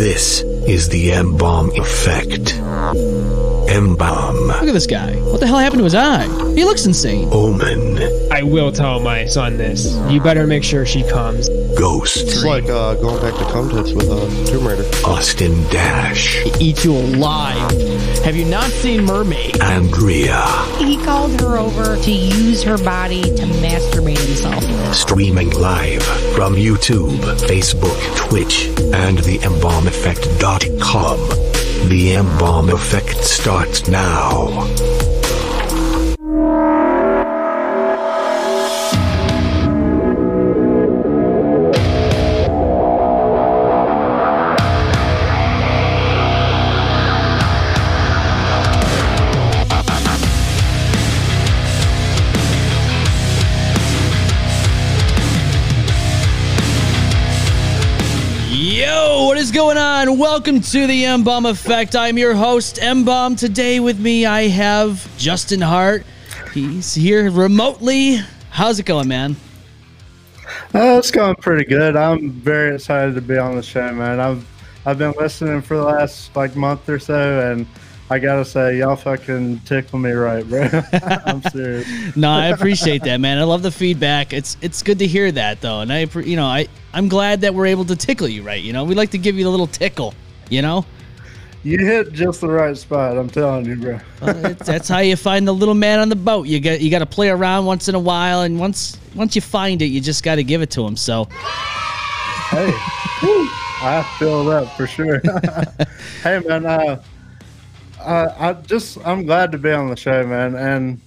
This is the M-Balm effect. M-Balm. Look at this guy. What the hell happened to his eye? He looks insane. Omen. I will tell my son this. You better make sure she comes. Ghost. It's like uh, going back to Comtits with uh, Tomb Raider. Austin Dash. Eat you alive. Have you not seen Mermaid? Andrea. He called her over to use her body to masturbate himself. Streaming live from YouTube, Facebook, Twitch, and the mbalmeffect.com. The M bomb effect starts now. Welcome to the M-Balm Effect. I'm your host, M-Balm. Today with me, I have Justin Hart. He's here remotely. How's it going, man? Uh, it's going pretty good. I'm very excited to be on the show, man. I've I've been listening for the last like month or so, and I gotta say, y'all fucking tickle me right, bro. I'm serious. No, I appreciate that, man. I love the feedback. It's it's good to hear that, though, and I, you know, I I'm glad that we're able to tickle you, right? You know, we like to give you a little tickle, you know. You hit just the right spot. I'm telling you, bro. Well, that's how you find the little man on the boat. You got you got to play around once in a while, and once once you find it, you just got to give it to him. So, Hey, I feel that for sure. hey, man. Uh, uh, I just I'm glad to be on the show, man, and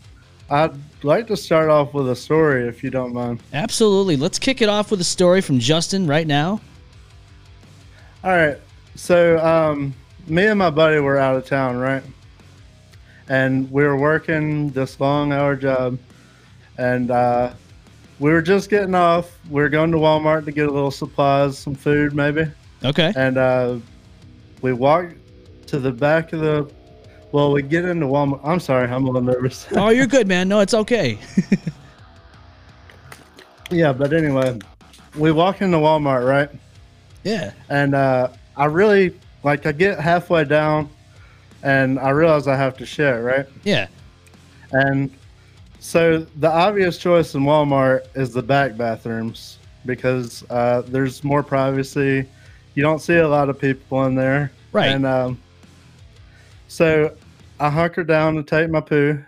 I'd like to start off with a story, if you don't mind. absolutely, let's kick it off with a story from Justin right now. All right. So, um, me and my buddy were out of town, right? And we were working this long hour job. And uh, we were just getting off. We were going to Walmart to get a little supplies, some food, maybe. Okay. And uh, we walked to the back of the. Well, we get into Walmart. I'm sorry, I'm a little nervous. Oh, you're good, man. No, it's okay. yeah, but anyway, we walk into Walmart, right? yeah. and uh, I really like I get halfway down, and I realize I have to shit, right? Yeah. And so the obvious choice in Walmart is the back bathrooms because uh, there's more privacy. You don't see a lot of people in there, Right. And um, so I hunker down to take my poo,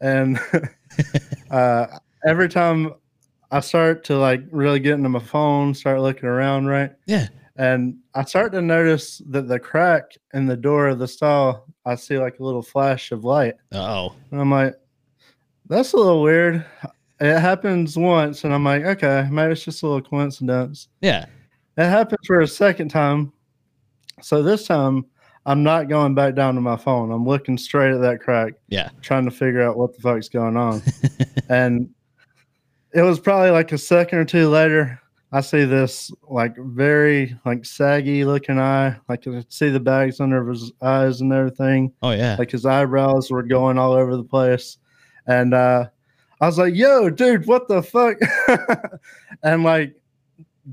and uh, every time I start to like really get into my phone, start looking around, right? Yeah. and I start to notice that the crack in the door of the stall, I see like a little flash of light, Oh. and I'm like, "That's a little weird." It happens once, and I'm like, "Okay, maybe it's just a little coincidence." Yeah. It happens for a second time, so this time I'm not going back down to my phone. I'm looking straight at that crack, Yeah. trying to figure out what the fuck's going on, and it was probably like a second or two later. I see this like very like saggy looking eye. Like I could see the bags under his eyes and everything. Oh yeah. Like his eyebrows were going all over the place. And uh I was like, yo, dude, what the fuck? and like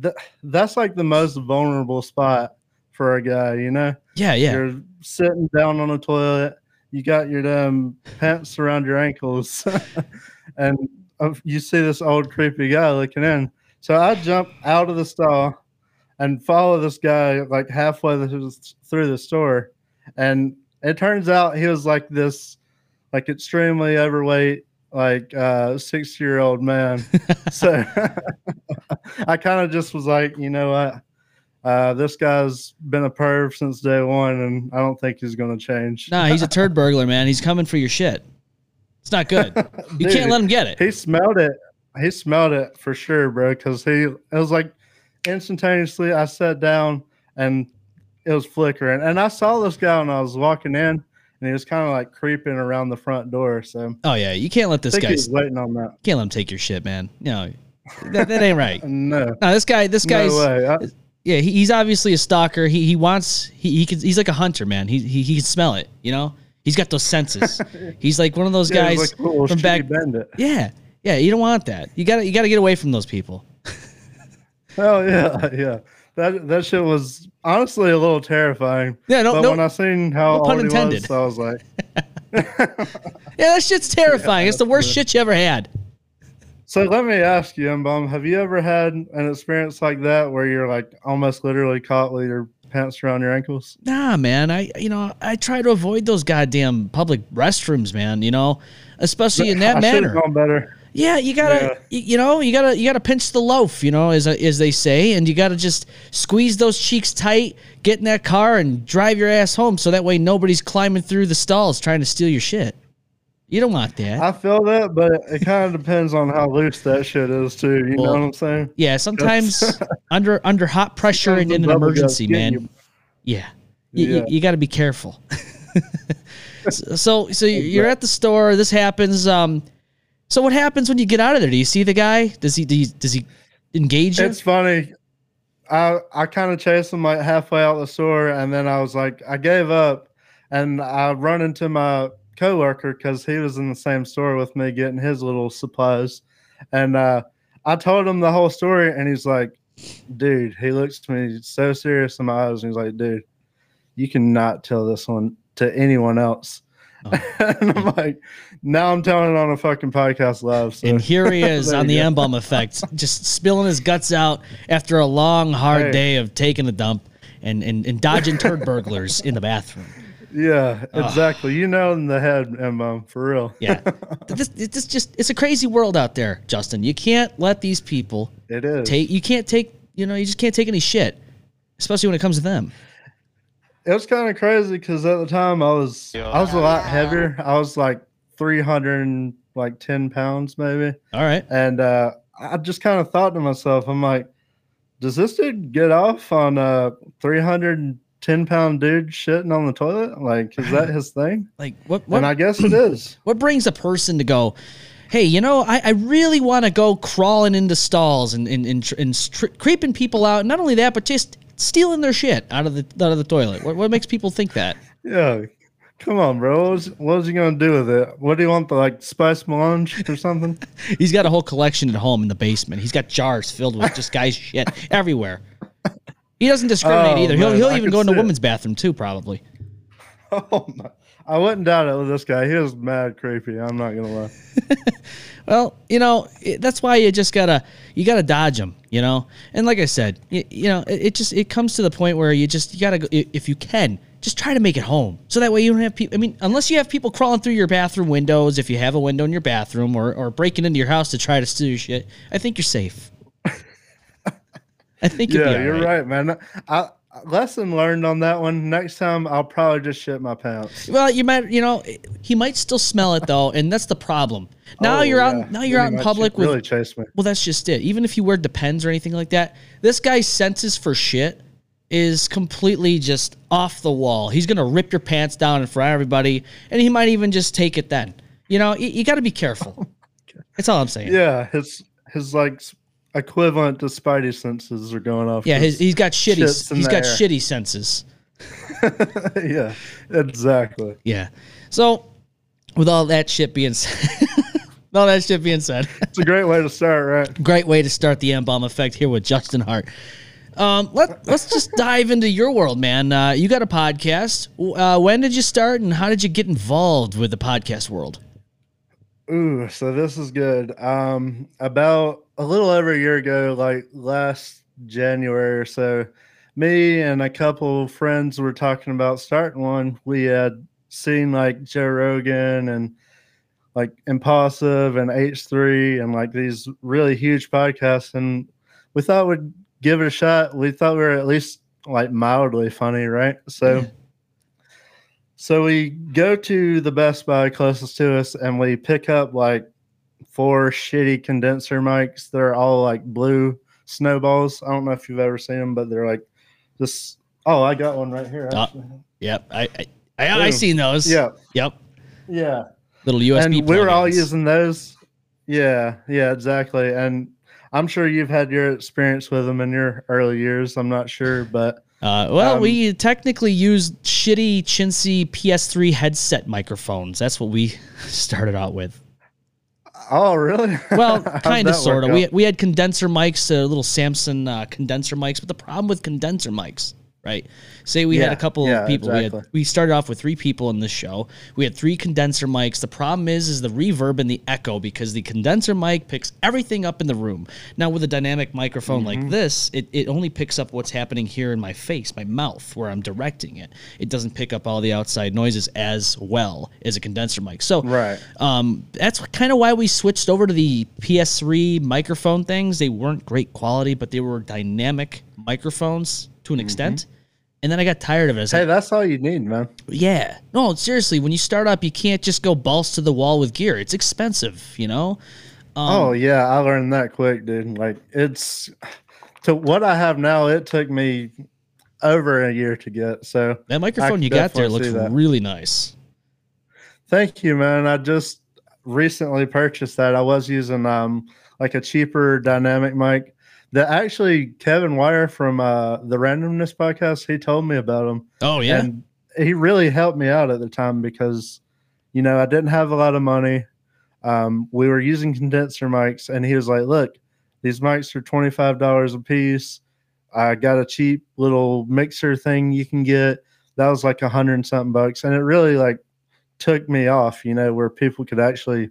th- that's like the most vulnerable spot for a guy, you know? yeah. Yeah. You're sitting down on a toilet, you got your damn pants around your ankles, and uh, you see this old creepy guy looking in. So I jump out of the stall and follow this guy like halfway through the store, and it turns out he was like this, like extremely overweight, like uh, sixty year old man. so I kind of just was like, you know what? Uh, this guy's been a perv since day one, and I don't think he's going to change. Nah, he's a turd burglar, man. He's coming for your shit. It's not good. You Dude, can't let him get it. He smelled it. He smelled it for sure, bro. Because he, it was like instantaneously. I sat down and it was flickering, and I saw this guy when I was walking in, and he was kind of like creeping around the front door. So Oh yeah. You can't let this guy. He's waiting on that. Can't let him take your shit, man. No, that, that ain't right. No, No, this guy. This guy's. no yeah, he, he's obviously a stalker. He he wants he he could, he's like a hunter, man. He he he can smell it. You know, he's got those senses. he's like one of those yeah, guys like from back. Bandit. Yeah, yeah. You don't want that. You got to you got to get away from those people. Oh yeah, yeah. that that shit was honestly a little terrifying. Yeah, no- but no- when I seen how no pun intended. was, I was like, Yeah, that shit's terrifying. it's the worst shit you ever had. So let me ask you, M-Balm, have you ever had an experience like that where you're like almost literally caught with your pants around your ankles? Nah, man. I you know I try to avoid those goddamn public restrooms, man. You know, especially in that I manner. gone better. Yeah, you gotta, Yeah. you know, you gotta, you gotta pinch the loaf, you know, as as they say, and you gotta just squeeze those cheeks tight, get in that car, and drive your ass home, so that way nobody's climbing through the stalls trying to steal your shit. You don't want that. I feel that, but it kind of depends on how loose that shit is too. You Well, know what I'm saying? yeah, sometimes under under hot pressure and in an Sometimes emergency, man. Yeah, you, Yeah. you, you got to be careful. so, so, so you're at the store. This happens. Um, so what happens when you get out of there? Do you see the guy? Does he? Does he, does he engage you? It's funny. I I kind of chased him like halfway out the store, and then I was like, I gave up, and I run into my coworker because he was in the same store with me getting his little supplies, and uh, I told him the whole story, and he's like, "Dude," he looks to me so serious in my eyes, and he's like, "Dude, you cannot tell this one to anyone else." and I'm like, now I'm telling it on a fucking podcast live. So. And here he is on the go. M bomb effect, just spilling his guts out after a long, hard Hey. day of taking a dump and, and, and dodging turd burglars in the bathroom. Yeah, exactly. You know in the head, Emma, for real. Yeah. this, this just, it's a crazy world out there, Justin. You can't let these people It is. take, you can't take, you know, you just can't take any shit, especially when it comes to them. it was kind of crazy because at the time I was I was a lot heavier. I was like three hundred and like ten pounds maybe, All right. and uh, I just kind of thought to myself, I'm like, does this dude get off on a three hundred and ten pound dude shitting on the toilet? Like, is that his thing? Like, what, what, And I guess it is. What brings a person to go, hey, you know, I, I really want to go crawling into stalls and and, and, and str- creeping people out. Not only that, but just stealing their shit out of the out of the toilet. What, what makes people think that? Yeah. Come on, bro. What was, what was he gonna do with it? What do you want? The like spice melange or something? He's got a whole collection at home in the basement. He's got jars filled with just guys' shit everywhere. He doesn't discriminate Oh, either. He'll man, he'll I even go in the women's bathroom too, probably. Oh my! I wouldn't doubt it with this guy. He was mad creepy. I'm not gonna lie. Well, you know, it, that's why you just gotta you gotta dodge them, you know. And like I said, you, you know, it, it just it comes to the point where you just you gotta go, if you can just try to make it home, so that way you don't have people. I mean, unless you have people crawling through your bathroom windows, if you have a window in your bathroom, or or breaking into your house to try to steal your shit, I think you're safe. I think Yeah, you're right, man. I, lesson learned on that one. Next time, I'll probably just shit my pants. Well, you might, you know, he might still smell it though, and that's the problem. Now Oh, you're yeah. out. Now you're out in public with really chase me. Well, that's just it. Even if you wear Depends or anything like that, this guy's senses for shit is completely just off the wall. He's gonna rip your pants down in front of everybody, and he might even just take it then. You know, you, you got to be careful. That's all I'm saying. Yeah, his his like equivalent to Spidey senses are going off. his, 'cause- he's got shitty. He's got air. shitty senses. yeah, exactly. Yeah. So, with all that shit being said, all that shit being said. It's a great way to start, right? great way to start the M-Balm effect here with Justin Hart. Um, let let's just dive into your world, man. Uh, you got a podcast. Uh, when did you start, and how did you get involved with the podcast world? Ooh, so this is good. Um, about a little over a year ago, like last January or so, me and a couple friends were talking about starting one. We had seen like Joe Rogan and like Impulsive and H3 and like these really huge podcasts, and we thought we'd give it a shot. We thought we were at least like mildly funny, right? So. So we go to the Best Buy closest to us and we pick up like four shitty condenser mics. They're all like blue snowballs. I don't know if you've ever seen them, but they're like just. Oh, I got one right here. Uh, Yep, I I, I, I seen those. yeah, Yep. yeah. Little USB. and we were all using those. Yeah, yeah, exactly. And I'm sure you've had your experience with them in your early years. I'm not sure, but Uh, well, um, we technically used shitty chintzy PS3 headset microphones. That's what we started out with. Oh, really? Well, kind of, sort of. We we had condenser mics, uh, little Samson uh, condenser mics. But the problem with condenser mics, right? Say we had a couple yeah, of people. We had we started off with three people in this show. We had three condenser mics. The problem is is the reverb and the echo because the condenser mic picks everything up in the room. Now with a dynamic microphone Mm-hmm. like this, it, it only picks up what's happening here in my face, my mouth, where I'm directing it. It doesn't pick up all the outside noises as well as a condenser mic. So Right. um, that's kind of why we switched over to the PS3 microphone things. They weren't great quality, but they were dynamic microphones to an extent. And then I got tired of it. Mm-hmm. Hey, like, that's all you need, man. yeah, no, seriously. When you start up, you can't just go balls to the wall with gear. It's expensive, you know. Um, oh yeah, I learned that quick, dude. Like it's to what I have now. It took me over a year to get. So that microphone you got there looks really nice. Thank you, man. I just recently purchased that. I was using um like a cheaper dynamic mic that actually Kevin Wire from uh the Randomness podcast, he told me about them. Oh yeah, And he really helped me out at the time because you know, I didn't have a lot of money. Um, we were using condenser mics and he was like, Look, these mics are $25 a piece. I got a cheap little mixer thing you can get. That was like a hundred and something bucks. And it really like took me off, you know, where people could actually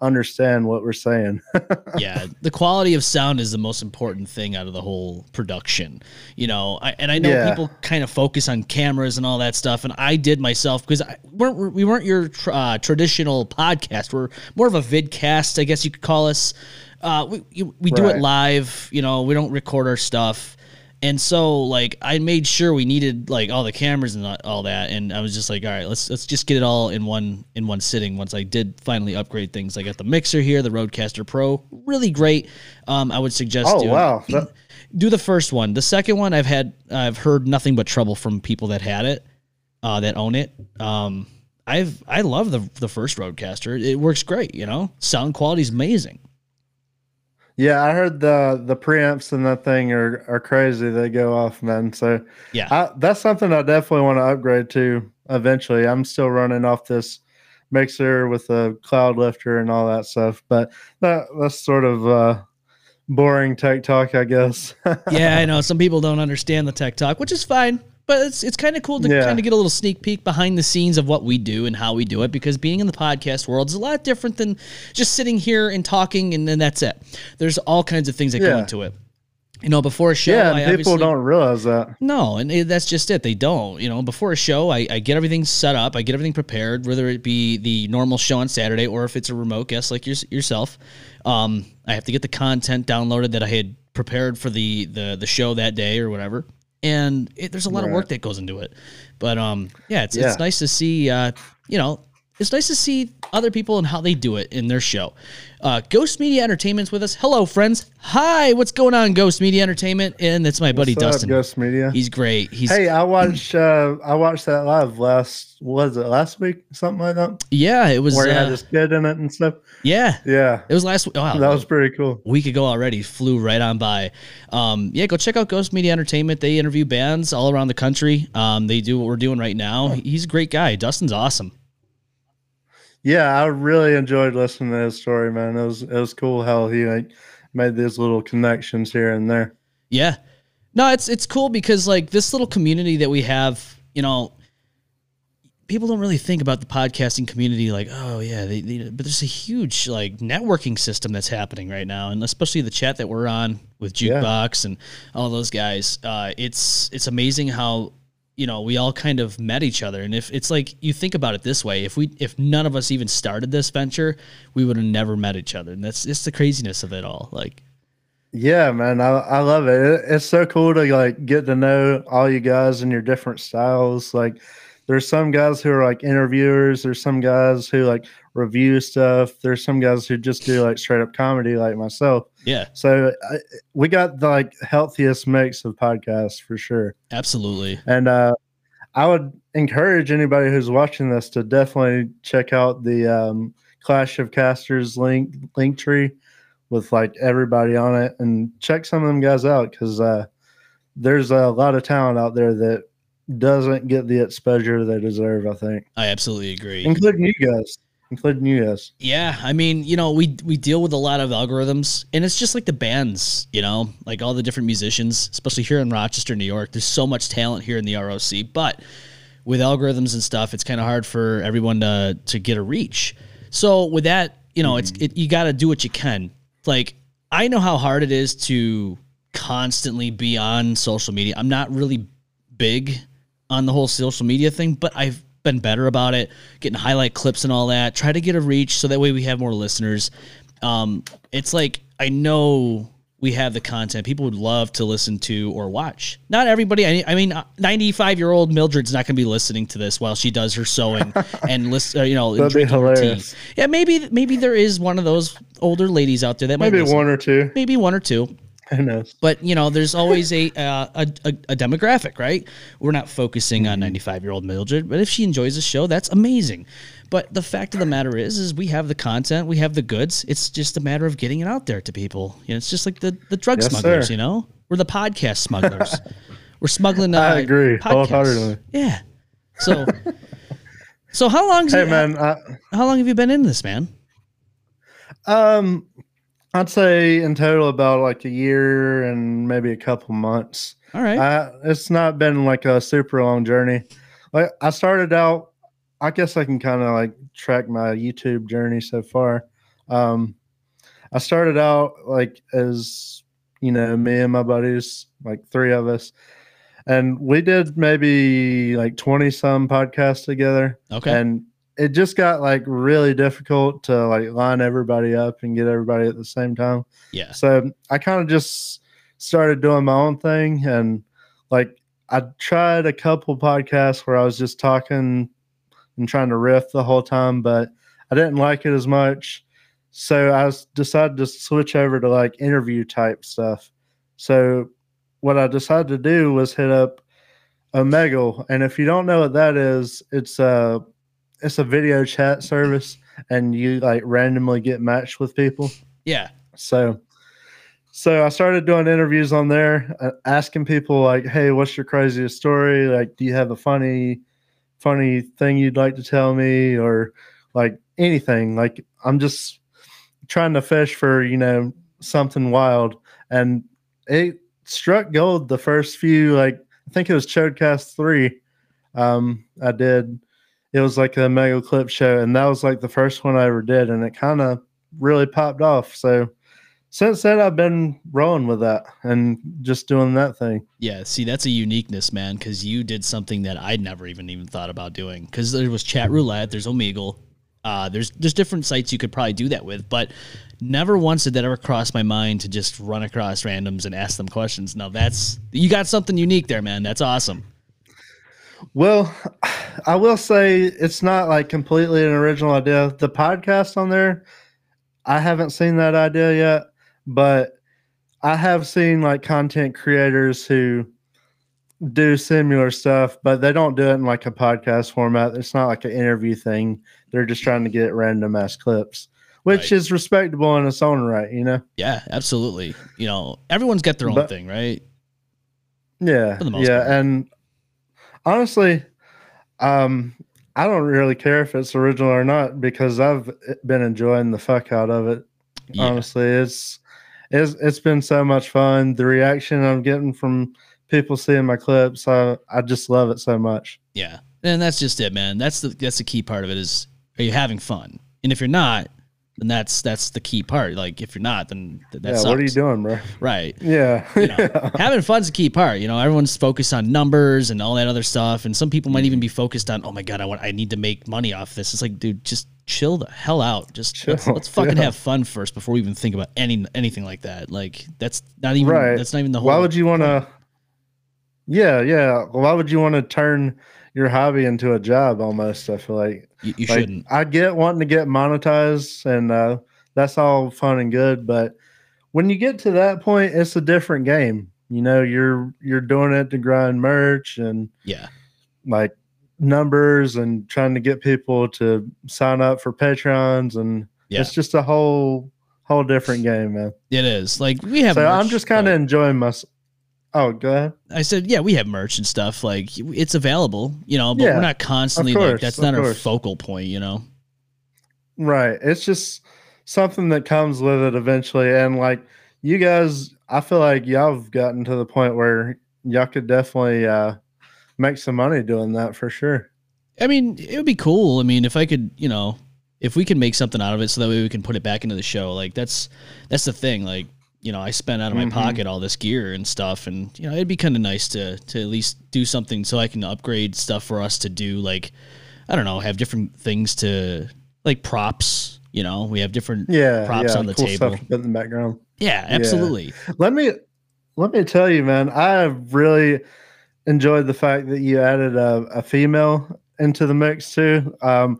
understand what we're saying. yeah, the quality of sound is the most important thing out of the whole production. You know, I, and I know Yeah. people kind of focus on cameras and all that stuff, and I did myself because I weren't we weren't your tr- uh, traditional podcast. We're more of a vidcast, I guess you could call us. Uh, we you- we do it live. You know, we don't record our stuff. And so, like, I made sure we needed like all the cameras and all- that, and I was just like, all right, let's let's just get it all in one in one sitting. Once I did finally upgrade things, I got the mixer here, the Rodecaster Pro, really great. Um, I would suggest. oh doing- wow. That- do the first one. The second one, I've had I've heard nothing but trouble from people that had it, uh, that own it. Um, I've I love the the first Rodecaster. It works great. You know, sound quality is amazing. Yeah, I heard the the preamps and that thing are are crazy. They go off, man. So Yeah. I, that's something I definitely want to upgrade to eventually. I'm still running off this mixer with a cloud lifter and all that stuff, but that that's sort of uh, boring tech talk, I guess. yeah, I know some people don't understand the tech talk, which is fine. But it's it's kind of cool to Yeah. kind of get a little sneak peek behind the scenes of what we do and how we do it because being in the podcast world is a lot different than just sitting here and talking and then that's it. There's all kinds of things that go into it. You know, before a show, yeah, I people don't realize that. No, and it, that's just it. They don't. You know, before a show, I, I get everything set up. I get everything prepared, whether it be the normal show on Saturday or if it's a remote guest like yours, yourself. Um, I have to get the content downloaded that I had prepared for the the, the show that day or whatever. And it, there's a lot of work that goes into it. But um, yeah, it's Yeah. it's nice to see. Uh, you know, it's nice to see other people and how they do it in their show. Uh, Ghost Media Entertainment's with us. Hello, friends. Hi, what's going on, Ghost Media Entertainment? And that's my buddy What's up, Dustin. Ghost Media. He's great. He's hey, I watched uh, I watched that live last was it last week something like that yeah, it was. where he had Uh, his kid in it and stuff. yeah, Yeah, it was last. Week. Wow, that was pretty cool. a week ago already. Flew right on by. Um, yeah, go check out Ghost Media Entertainment. They interview bands all around the country. Um, they do what we're doing right now. He's a great guy. Dustin's awesome. Yeah, I really enjoyed listening to his story, man. It was it was cool how he like made these little connections here and there. Yeah. No, it's it's cool because like this little community that we have, you know, people don't really think about the podcasting community like, oh yeah, they, they, but there's a huge like networking system that's happening right now, and especially the chat that we're on with Yeah. Jukebox and all those guys. Uh, it's it's amazing how you know we all kind of met each other, and if it's like you think about it this way, if we if none of us even started this venture, we would have never met each other, and that's it's the craziness of it all. Like, Yeah, man, I, I love it. it. It's so cool to like get to know all you guys and your different styles. Like, there's some guys who are like interviewers. There's some guys who like review stuff. There's some guys who just do like straight up comedy, like myself. Yeah, So I, we got the like healthiest mix of podcasts for sure. absolutely. And uh, I would encourage anybody who's watching this to definitely check out the um, Clash of Casters link link tree with like everybody on it, and check some of them guys out because uh, there's a lot of talent out there that doesn't get the exposure they deserve. I think, I absolutely agree. including you guys. Including you guys. Yeah, I mean, you know, we we deal with a lot of algorithms, and it's just like the bands, you know, like all the different musicians, especially here in Rochester, New York. There's so much talent here in the ROC, but with algorithms and stuff, it's kind of hard for everyone to to get a reach. So with that, you know, it's mm-hmm. it, you got to do what you can. Like I know how hard it is to constantly be on social media. I'm not really big on the whole social media thing, but I've been better about it, getting highlight clips and all that. Try to get a reach so that way we have more listeners. Um, it's like I know we have the content people would love to listen to or watch. Not everybody. I, I mean, 95 year old Mildred's not going to be listening to this while she does her sewing and listen. Uh, you know, That'd be drinking her tea. hilarious. Yeah, maybe maybe there is one of those older ladies out there that might Maybe listen. one or two. maybe one or two. Who knows? But you know, there's always a, uh, a, a a demographic, right? We're not focusing on 95 year old Mildred, but if she enjoys the show, that's amazing. But the fact of the matter is, is we have the content, we have the goods. It's just a matter of getting it out there to people. You know, it's just like the the drug Yes, smugglers. sir. You know, we're the podcast smugglers. we're smuggling. Uh, I agree wholeheartedly. Yeah. So, so how long? Hey man, I, how long have you been in this, man? um, I'd say in total about like a year and maybe a couple months. All right. I, it's not been like a super long journey. Like I started out, I guess I can kind of like track my YouTube journey so far. Um, I started out like as you know me and my buddies, like three of us, and we did maybe like twenty some podcasts together, okay. and it just got like really difficult to like line everybody up and get everybody at the same time. yeah. So I kind of just started doing my own thing and like I tried a couple podcasts where I was just talking and trying to riff the whole time, but I didn't like it as much. So I decided to switch over to like interview type stuff. So what I decided to do was hit up Omegle, and if you don't know what that is, it's a it's a video chat service, and you like randomly get matched with people. Yeah. So, so I started doing interviews on there, uh, asking people like, "Hey, what's your craziest story? Like, do you have a funny, funny thing you'd like to tell me, or like anything? Like, I'm just trying to fish for you know something wild." And it struck gold the first few. Like, I think it was Chodecast three. Um, I did. It was like a mega clip show, and that was like the first one I ever did, and it kind of really popped off. So since then, I've been rolling with that and just doing that thing. Yeah, see, that's a uniqueness, man, because you did something that I'd never even even thought about doing. Because there was chat roulette, there's Omegle, uh, there's there's different sites you could probably do that with, but never once did that ever cross my mind to just run across randoms and ask them questions. Now that's you got something unique there, man. That's awesome. Well, I will say it's not like completely an original idea. The podcast on there, I haven't seen that idea yet, but I have seen like content creators who do similar stuff, but they don't do it in like a podcast format. It's not like an interview thing. They're just trying to get random ass clips, which Right. is respectable in its own right, you know? Yeah, absolutely. You know, everyone's got their own But- thing, right? Yeah, For the most yeah, part. and honestly, um, I don't really care if it's original or not because I've been enjoying the fuck out of it. Yeah. Honestly, it's it's it's been so much fun. The reaction I'm getting from people seeing my clips, I I just love it so much. Yeah, and that's just it, man. That's the that's the key part of it is are you having fun? And if you're not, then that's that's the key part. Like if you're not, then th- that yeah, what are you doing, bro? Right. Yeah, You know, having fun's the key part. You know, everyone's focused on numbers and all that other stuff, and some people might mm-hmm. even be focused on, oh my god, I want, I need to make money off this. It's like, dude, just chill the hell out. Just let's, let's fucking yeah. have fun first before we even think about any anything like that. Like that's not even right. that's not even the whole. Why would you want to? Yeah, yeah. Why would you want to turn your hobby into a job? Almost, I feel like. You, you like, shouldn't. I get wanting to get monetized, and uh, that's all fun and good. But when you get to that point, it's a different game. You know, you're you're doing it to grind merch and Yeah. like numbers and trying to get people to sign up for Patreons, and Yeah. it's just a whole whole different game, man. It is like we have. So I'm just kind of enjoying my. Oh, go ahead. I said, yeah, we have merch and stuff. Like it's available, you know, but Yeah, we're not constantly of like that's not our focal point, you know. Right. It's just something that comes with it eventually. And like you guys, I feel like y'all have gotten to the point where y'all could definitely uh, make some money doing that for sure. I mean, it would be cool. I mean, if I could, you know, if we can make something out of it so that way we can put it back into the show. Like that's that's the thing. Like, you know, I spent out of my Mhm. pocket all this gear and stuff and you know, it'd be kind of nice to to at least do something so I can upgrade stuff for us to do like I don't know, have different things to like props, you know. We have different Yeah. props yeah, on the cool table. In the background. Yeah, absolutely. Let me let me tell you, man. I really enjoyed the fact that you added a, a female into the mix too. Um,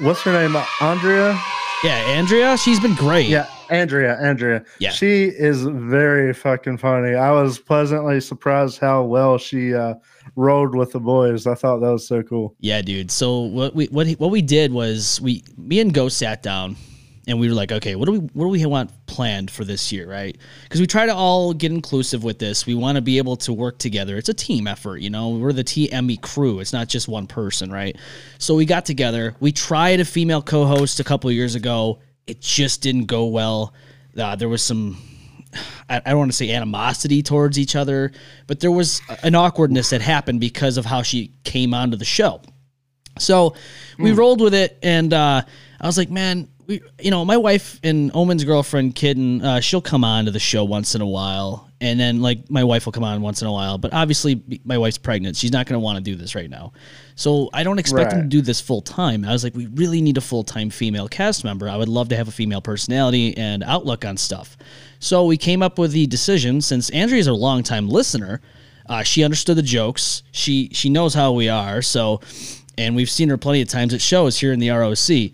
what's her name? Andrea. Yeah, Andrea, she's been great. Yeah, Andrea. Andrea. Yeah. She is very fucking funny. I was pleasantly surprised how well she uh, rolled with the boys. I thought that was so cool. Yeah, dude. So what we what he- what we did was we me and Ghost sat down and we were like, okay, what do we what do we want planned for this year, right? Because we try to all get inclusive with this. We want to be able to work together. It's a team effort, you know. We're the TME crew. It's not just one person, right? So we got together. We tried a female co-host a couple of years ago. It just didn't go well. Uh, there was some I, don't want to say animosity towards each other, but there was an awkwardness that happened because of how she came onto the show. So we rolled with it, and uh, I was like, man, we, you know, my wife and Omen's girlfriend, Kitten, uh, she'll come on to the show once in a while, and then like my wife will come on once in a while. But obviously, my wife's pregnant; she's not going to want to do this right now. So I don't expect them to do this full time. I was like, we really need a full time female cast member. I would love to have a female personality and outlook on stuff. So we came up with the decision since Andrea's a longtime listener. Uh, she understood the jokes. She she knows how we are. So, and we've seen her plenty of times at shows here in the ROC.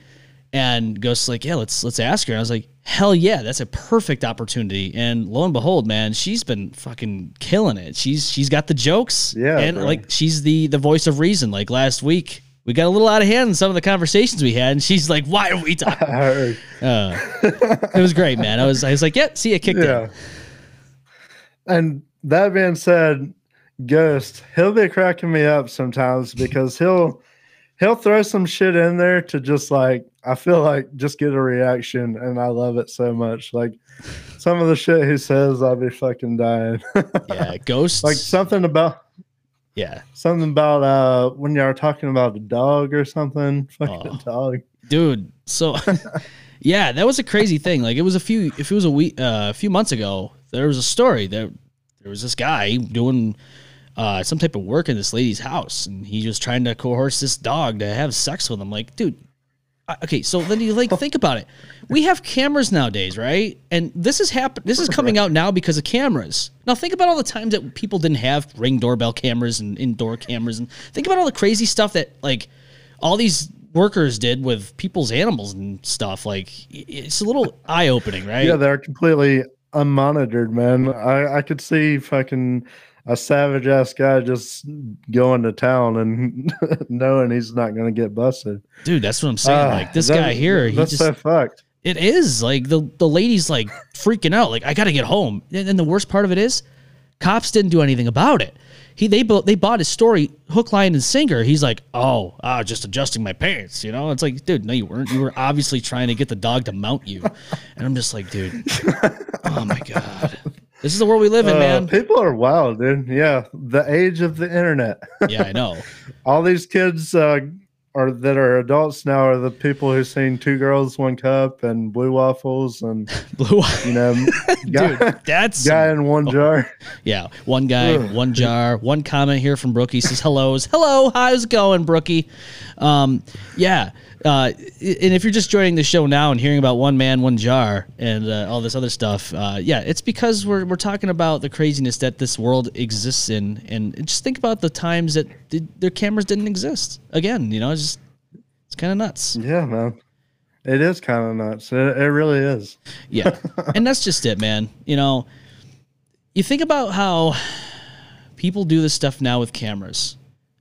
And Ghost's like, yeah, let's let's ask her. And I was like, hell yeah, that's a perfect opportunity. And lo and behold, man, she's been fucking killing it. She's she's got the jokes. Yeah, and bro. like she's the the voice of reason. Like last week, we got a little out of hand in some of the conversations we had, and she's like, why are we talking? I heard. Uh, it was great, man. I was I was like, yeah, see, it kicked Yeah. in. And that being said, Ghost, he'll be cracking me up sometimes because he'll he'll throw some shit in there to just like I feel like just get a reaction and I love it so much. Like some of the shit he says, I'll be fucking dying. Yeah, ghosts. like something about yeah, something about uh when y'all talking about a dog or something. Fucking Oh. dog. dude. So, yeah, that was a crazy thing. Like it was a few, if it was a week, uh, a few months ago, there was a story that there was this guy doing uh, some type of work in this lady's house, and he was trying to coerce this dog to have sex with him. Like, dude. Okay, so then you like think about it. We have cameras nowadays, right? And this is happen. This is coming out now because of cameras. Now think about all the times that people didn't have ring doorbell cameras and indoor cameras, and think about all the crazy stuff that like all these workers did with people's animals and stuff. Like it's a little eye opening, right? Yeah, they're completely unmonitored, man. I, I could see fucking a savage ass guy just going to town and knowing he's not going to get busted. Dude, that's what I'm saying. Ah, like this that- guy here, he that's just so fucked. it is like the the lady's like freaking out. Like I got to get home. And then the worst part of it is, cops didn't do anything about it. He they bought they bought his story hook, line, and sinker. He's like, oh, ah, just adjusting my pants. You know, it's like, dude, no, you weren't. You were obviously trying to get the dog to mount you. And I'm just like, dude, oh my god, this is the world we live in, Uh, man. people are wild, dude. Yeah, the age of the internet. Yeah, I know. All these kids uh, are that are adults now are the people who've seen Two Girls, One Cup and Blue Waffles and Blue. you know, guy, Dude, that's guy in one jar. Yeah, one guy, one jar, one comment here from Brookie says hellos. Hello, how's it going, Brookie? Um, yeah, uh, and if you're just joining the show now and hearing about one man, one jar, and uh, all this other stuff, uh, yeah, it's because we're we're talking about the craziness that this world exists in, and just think about the times that their cameras didn't exist. Again, you know, it's just it's kind of nuts. Yeah, man. It is kind of nuts. It, it really is. Yeah. and that's just it, man. You know, you think about how people do this stuff now with cameras.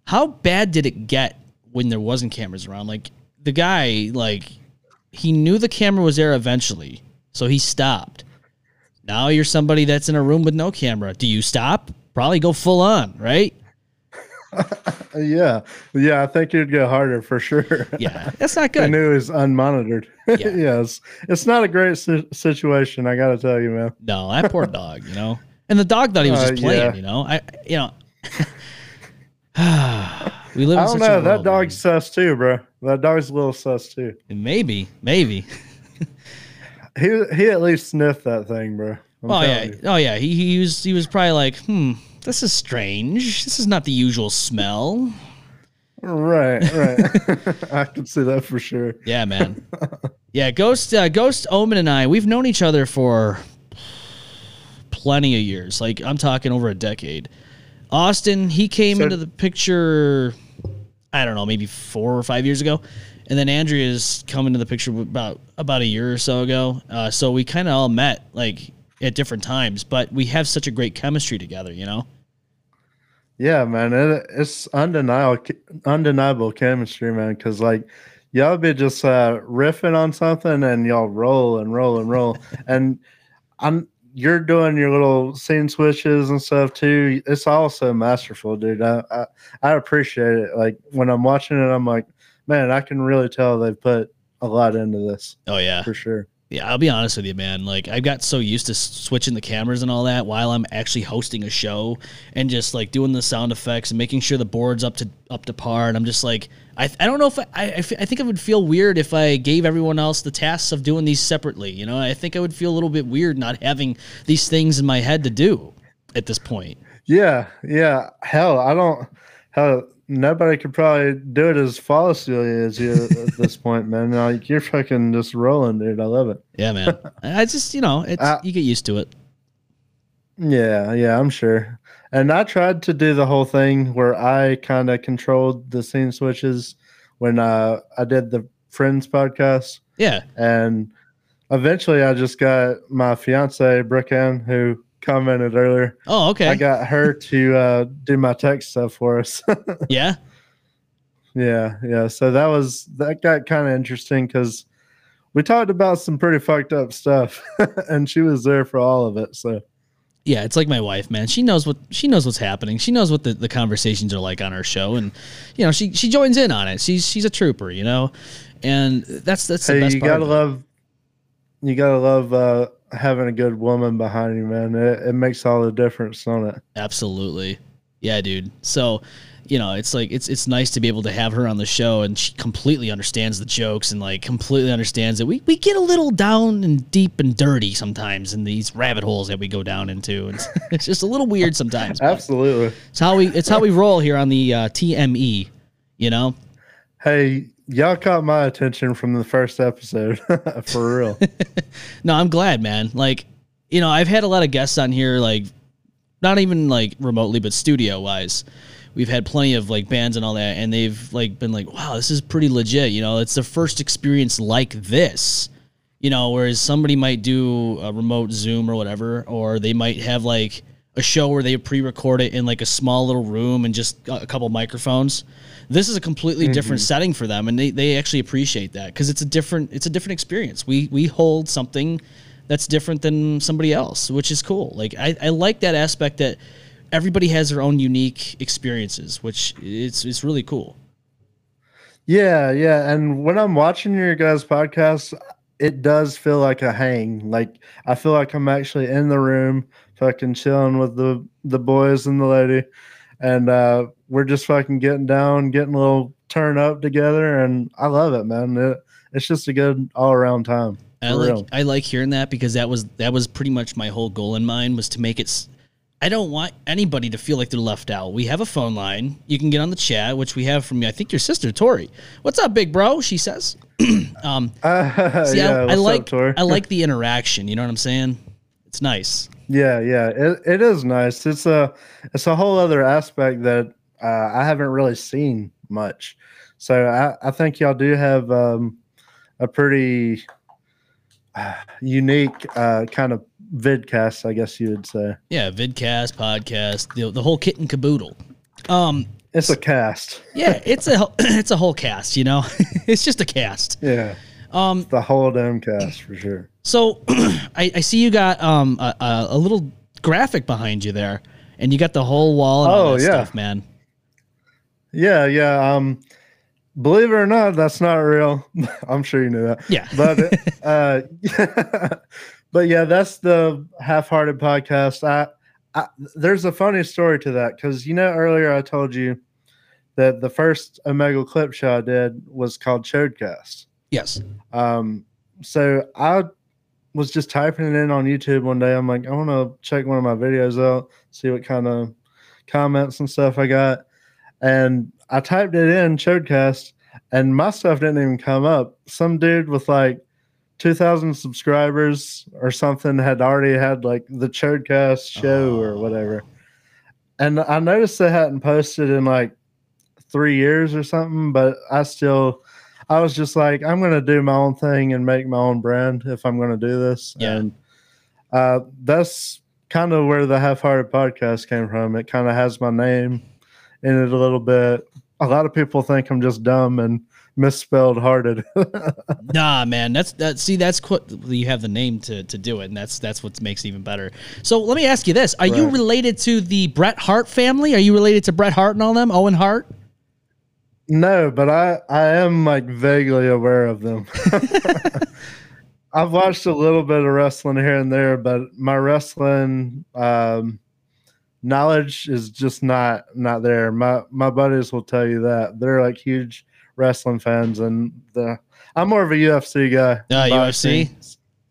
How bad did it get when there wasn't cameras around? Like the guy, like he knew the camera was there eventually, so he stopped. Now you're somebody that's in a room with no camera. Do you stop? Probably go full on, right? yeah, yeah. I think it'd go harder for sure. Yeah, that's not good. I knew it was unmonitored. Yeah. yes, it's not a great si- situation. I gotta tell you, man. No, that poor dog, you know. And the dog thought he was Uh, just playing, yeah. you know. I, you know. we live. I don't know. That world, dog's sus too, bro. That dog's a little sus too. maybe, maybe. He he at least sniffed that thing, bro. I'm oh yeah, you. oh yeah. He he was he was probably like, hmm, this is strange. This is not the usual smell. Right, right. I can see that for sure. Yeah, man. yeah, Ghost, uh, Ghost, Omen, and I, we've known each other for plenty of years. Like I'm talking over a decade. Austin, he came So- into the picture. I don't know, maybe four or five years ago, and then Andrea's come into the picture about about a year or so ago. Uh, so we kind of all met like at different times, but we have such a great chemistry together. You know? Yeah, man, it, it's undeniable, undeniable chemistry, man. Because like y'all be just uh, riffing on something, and y'all roll and roll and roll, and I'm you're doing your little scene switches and stuff too. It's all so masterful, dude. I, I I appreciate it. Like when I'm watching it, I'm like, man, I can really tell they've put a lot into this Oh yeah. for sure. Yeah, I'll be honest with you, man. Like I got so used to switching the cameras and all that while I'm actually hosting a show and just like doing the sound effects and making sure the board's up to up to par. And I'm just like, I, I don't know if I, I, I I think it would feel weird if I gave everyone else the tasks of doing these separately. You know, I think I would feel a little bit weird not having these things in my head to do at this point. Yeah, yeah. Hell, I don't. Hell, nobody could probably do it as flawlessly as you at this point, man. Like you're fucking just rolling, dude. I love it. Yeah, man. I just, you know, it's you get used to it. Yeah, yeah, I'm sure. And I tried to do the whole thing where I kind of controlled the scene switches when uh, I did the Friends podcast, Yeah. and eventually I just got my fiance Brooke Ann, who commented earlier. Oh, okay. I got her to uh, do my tech stuff for us. yeah. Yeah, yeah. So that was that got kind of interesting because we talked about some pretty fucked up stuff, and she was there for all of it. So Yeah, it's like my wife, man. She knows what she knows what's happening. She knows what the, the conversations are like on our show, and you know she she joins in on it. She's she's a trooper, you know, and that's that's the hey, best you part. gotta of it. love, you gotta love uh, having a good woman behind you, man. It, it makes all the difference, don't it? Absolutely, yeah, dude. So, you know, it's like it's it's nice to be able to have her on the show, and she completely understands the jokes and like completely understands that we we get a little down and deep and dirty sometimes in these rabbit holes that we go down into, and it's just a little weird sometimes. Absolutely. It's how we it's how we roll here on the uh, TME, you know. Hey, y'all caught my attention from the first episode, for real. No, I'm glad, man. Like, you know, I've had a lot of guests on here, like, not even like remotely, but studio wise. We've had plenty of like bands and all that, and they've like been like, "Wow, this is pretty legit." You know, it's the first experience like this. You know, whereas somebody might do a remote Zoom or whatever, or they might have like a show where they pre-record it in like a small little room and just a couple microphones. This is a completely mm-hmm. different setting for them, and they, they actually appreciate that because it's a different it's a different experience. We we hold something that's different than somebody else, which is cool. Like I, I like that aspect that everybody has their own unique experiences, which it's it's really cool. Yeah, yeah. And when I'm watching your guys' podcast, it does feel like a hang. Like I feel like I'm actually in the room, fucking chilling with the the boys and the lady, and uh, we're just fucking getting down, getting a little turn up together, and I love it, man. It, it's just a good all around time. I like real. I like hearing that because that was that was pretty much my whole goal in mind was to make it. I don't want anybody to feel like they're left out. We have a phone line. You can get on the chat, which we have from I think your sister Tori. What's up, big bro? She says. um, Uh, see, yeah, I, I what's up, like I like the interaction. You know what I'm saying? It's nice. Yeah, yeah, it, it is nice. It's a it's a whole other aspect that uh, I haven't really seen much. So I, I think y'all do have um, a pretty uh, unique uh, kind of vidcast, I guess you would say. Yeah, vidcast, podcast, the, the whole kit and caboodle. Um, It's a cast. yeah, it's a it's a whole cast. You know, it's just a cast. Yeah, Um, the whole damn cast for sure. So I, I see you got um a, a, a little graphic behind you there, and you got the whole wall and all Oh, that yeah. stuff, man. Yeah, yeah. Um, believe it or not, that's not real. I'm sure you knew that. Yeah. but uh, but yeah, that's the Half-Harted podcast. I, I there's a funny story to that because you know earlier I told you that the first Omegle clip show I did was called Chodecast. Yes. Um, so I was just typing it in on YouTube one day. I'm like, I want to check one of my videos out, see what kind of comments and stuff I got. And I typed it in, Chodecast, and my stuff didn't even come up. Some dude with like 2,000 subscribers or something had already had like the Chodecast show or ah. whatever. And I noticed they hadn't posted in like three years or something, but I still, I was just like, I'm going to do my own thing and make my own brand if I'm going to do this. Yeah. And uh, that's kind of where the Half-Harted podcast came from. It kind of has my name in it a little bit. A lot of people think I'm just dumb and misspelled hearted. Nah, man, that's that. See, that's what you have the name to to do it, and that's that's what makes it even better. So let me ask you this: Are you related to the Bret Hart family? Are you related to Bret Hart and all them? Owen Hart? No, but I I am like vaguely aware of them. I've watched a little bit of wrestling here and there, but my wrestling um, knowledge is just not not there. My my buddies will tell you that they're like huge wrestling fans, and the I'm more of a UFC guy. Uh, UFC?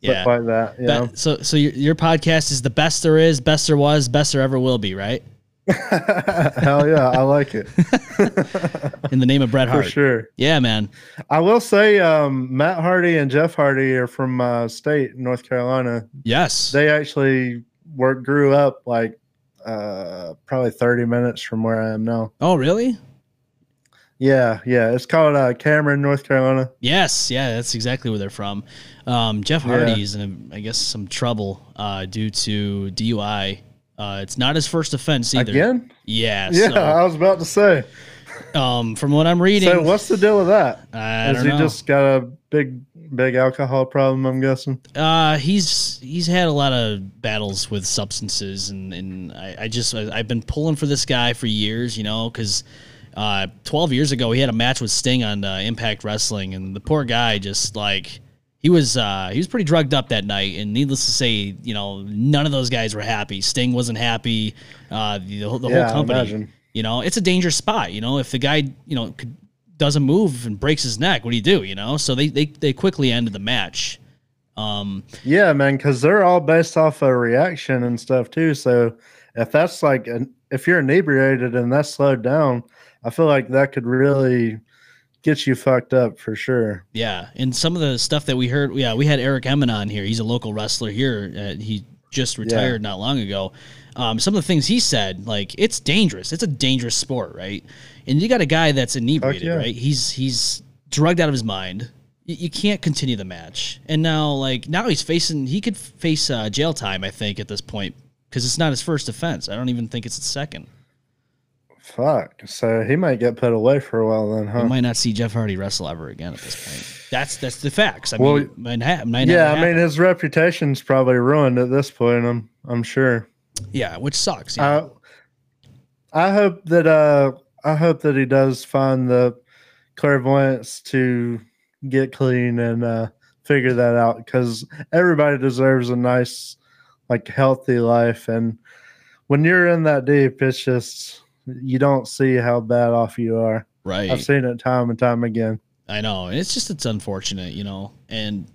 Yeah. like that. You know? So so your, your podcast is the best there is, best there was, best there ever will be, right? Hell yeah, I like it In the name of Bret Hart. for sure. Yeah, man. I will say, um, Matt Hardy and Jeff Hardy are from my state, North Carolina. Yes. They actually were grew up like uh, probably thirty minutes from where I am now. oh, really? Yeah, yeah. It's called uh, Cameron, North Carolina. Yes, yeah, that's exactly where they're from. Um, Jeff Yeah. Hardy's in, I guess, some trouble uh, due to DUI. Uh, it's not his first offense either. Again? Yeah. Yeah, I was about to say. Um, from what I'm reading, So what's the deal with that? I Has he know. just got a big, big alcohol problem? I'm guessing. Uh, he's he's had a lot of battles with substances, and and I, I just I, I've been pulling for this guy for years, you know, because uh, 12 years ago he had a match with Sting on uh, Impact Wrestling, and the poor guy just like he was uh, he was pretty drugged up that night, and needless to say, you know, none of those guys were happy. Sting wasn't happy. Uh, the, the whole Yeah, I company, imagine. you know, it's a dangerous spot. You know, if the guy you know could, doesn't move and breaks his neck, what do you do? You know, so they they they quickly ended the match. Um, Yeah, man, because they're all based off a reaction and stuff too. So if that's like, an, if you're inebriated and that's slowed down, I feel like that could really get you fucked up for sure. Yeah, and some of the stuff that we heard, yeah, we had Eric Emmon on here. He's a local wrestler here. Uh, he just retired not long ago. Um, some of the things he said, like it's dangerous. It's a dangerous sport, right? And you got a guy that's inebriated, yeah. right? He's he's drugged out of his mind. Y- You can't continue the match, and now like now he's facing. He could face uh, jail time, I think, at this point because it's not his first offense. I don't even think it's his second. Fuck. So he might get put away for a while then, huh? We might not see Jeff Hardy wrestle ever again at this point. That's that's the facts. I Well, mean, might ha- might yeah, I mean his reputation's probably ruined at this point. I'm I'm sure. Yeah, which sucks. know? I I hope that uh I hope that he does find the clairvoyance to get clean and uh figure that out because everybody deserves a nice like healthy life and when you're in that deep it's just you don't see how bad off you are right. i've seen it time and time again I know. And it's just it's unfortunate, you know. And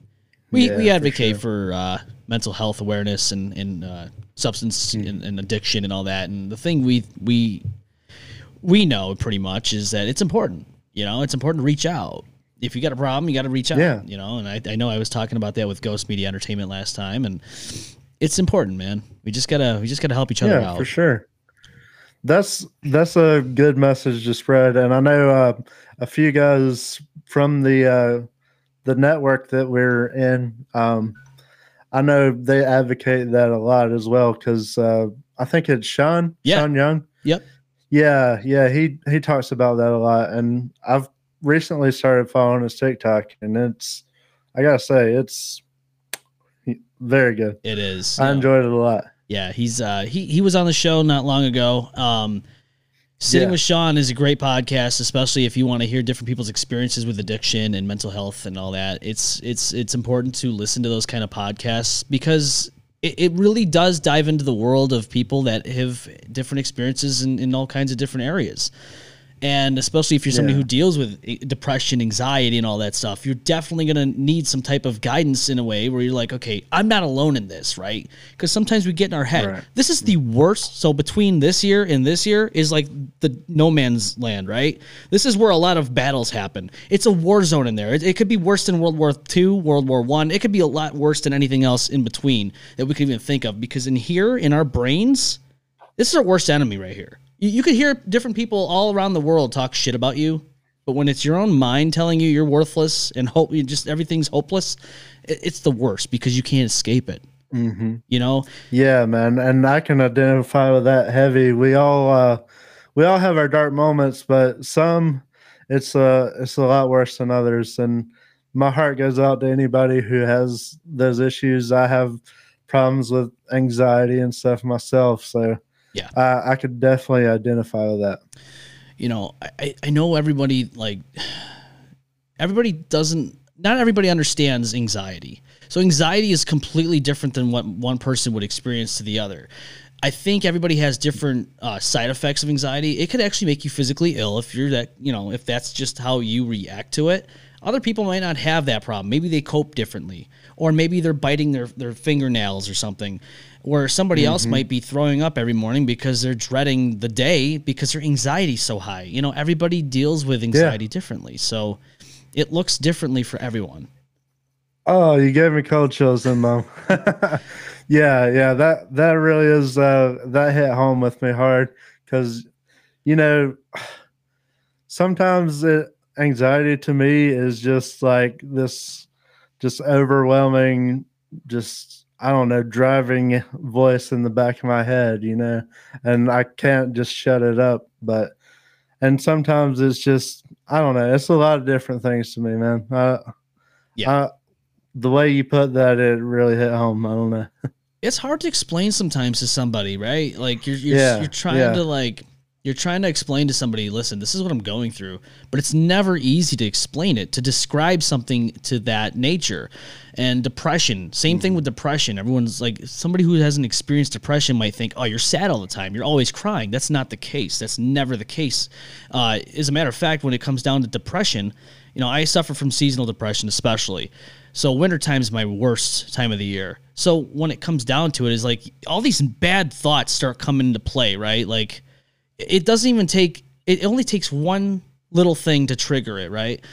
we Yeah, we for advocate sure. for, uh, mental health awareness and and uh, substance Hmm. and, and addiction and all that. And the thing we we we know pretty much is that it's important. You know, it's important to reach out. If you got a problem, you got to reach out. Yeah. You know, and I, I know I was talking about that with Ghost Media Entertainment last time, and it's important, man. We just gotta we just gotta help each other yeah out. for sure that's that's a good message to spread and i know uh, a few guys from the uh, the network that we're in um, i know they advocate that a lot as well because uh, i think it's sean Yeah. sean young Yep. yeah yeah he he talks about that a lot and i've recently started following his tiktok and it's i gotta say it's very good It is. i Yeah. enjoyed it a lot Yeah, he's uh he he was on the show not long ago. Um Sitting Yeah. with Sean is a great podcast, especially if you want to hear different people's experiences with addiction and mental health and all that. It's it's it's important to listen to those kind of podcasts because it, it really does dive into the world of people that have different experiences in, in all kinds of different areas. And especially if you're somebody Yeah. who deals with eh, depression, anxiety, and all that stuff, you're definitely going to need some type of guidance in a way where you're like, okay, I'm not alone in this, right? Because sometimes we get in our head. Right. This is the worst. So between this year and this year is like the no man's land, right? This is where a lot of battles happen. It's a war zone in there. It, it could be worse than World War II, World War One. It could be a lot worse than anything else in between that we could even think of. Because in here, in our brains, this is our worst enemy right here. You, you could hear different people all around the world talk shit about you, but when it's your own mind telling you you're worthless and hope you just everything's hopeless, it, it's the worst because you can't escape it. Mm-hmm. You know, Yeah, man, and I can identify with that heavy. We all uh we all have our dark moments, but some it's uh it's a lot worse than others and my heart goes out to anybody who has those issues. I have problems with anxiety and stuff myself, so Yeah. I, I could definitely identify with that. you know, I- I, I know everybody like everybody doesn't not everybody understands anxiety. So anxiety is completely different than what one person would experience to the other. I think everybody has different uh, side effects of anxiety. It could actually make you physically ill if you're that, you know, if that's just how you react to it. Other people might not have that problem. Maybe they cope differently, or maybe they're biting their, their fingernails or something. Where somebody else might be throwing up every morning because they're dreading the day because their anxiety's so high. You know, everybody deals with anxiety differently, so it looks differently for everyone. Oh, you gave me cold chills, then, mom. yeah, yeah, that that really is uh, that hit home with me hard because you know sometimes it, anxiety to me is just like this, just overwhelming, just I don't know, driving voice in the back of my head, you know, and I can't just shut it up. But and sometimes it's just I don't know, it's a lot of different things to me, man. Uh, Yeah. uh, the way you put that, it really hit home. I don't know. it's hard to explain sometimes to somebody, right? Like you're you're, Yeah, you're trying yeah. to like you're trying to explain to somebody, listen, this is what I'm going through, but it's never easy to explain it, to describe something to that nature. And depression, same thing with depression. Everyone's like somebody who hasn't experienced depression might think, "Oh, you're sad all the time. You're always crying." That's not the case. That's never the case. Uh, as a matter of fact, when it comes down to depression, you know, I suffer from seasonal depression especially. So wintertime is my worst time of the year. So when it comes down to it, is like all these bad thoughts start coming into play, right? Like it doesn't even take it only takes one little thing to trigger it, right?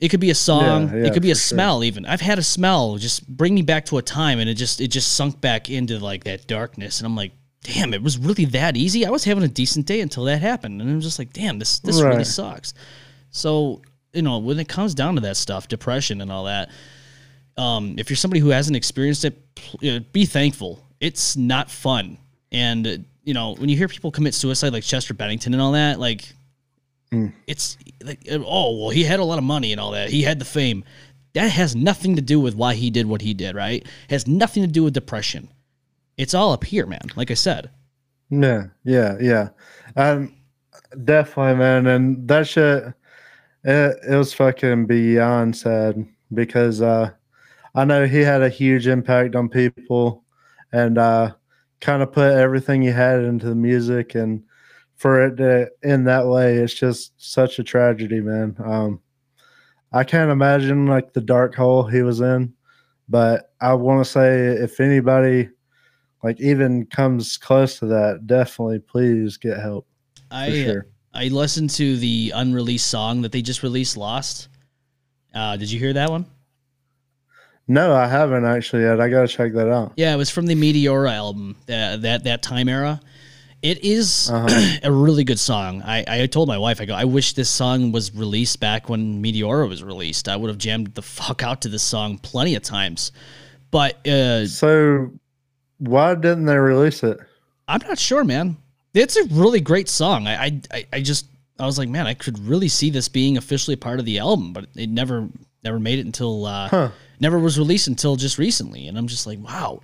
It could be a song, Yeah, yeah, it could be a for sure. smell even. I've had a smell just bring me back to a time and it just it just sunk back into like that darkness and I'm like, damn, it was really that easy. I was having a decent day until that happened and I'm just like, damn, this this really sucks. So, you know, when it comes down to that stuff, depression and all that, um, if you're somebody who hasn't experienced it, pl- you know, be thankful. It's not fun. And, you know, when you hear people commit suicide like Chester Bennington and all that, like, it's like, oh, well, he had a lot of money and all that. He had the fame. That has nothing to do with why he did what he did, right? has nothing to do with depression. It's all up here, man. Like I said. Yeah, yeah, yeah. Um, definitely, man. And that shit, it, it was fucking beyond sad because uh, I know he had a huge impact on people and uh, kind of put everything he had into the music. And for it to end that way, it's just such a tragedy, man. Um, I can't imagine like the dark hole he was in, but I want to say if anybody like even comes close to that, definitely please get help. I sure. I listened to the unreleased song that they just released, Lost. Uh, did you hear that one? No, I haven't actually yet. I gotta check that out. Yeah, it was from the Meteora album, that that that time era. It is Uh-huh. a really good song. I, I told my wife, I go, I wish this song was released back when Meteora was released. I would have jammed the fuck out to this song plenty of times. But uh, So, why didn't they release it? I'm not sure, man. It's a really great song. I, I- I just, I was like, man, I could really see this being officially part of the album, but it never, never made it until, uh, Huh. never was released until just recently. And I'm just like, wow.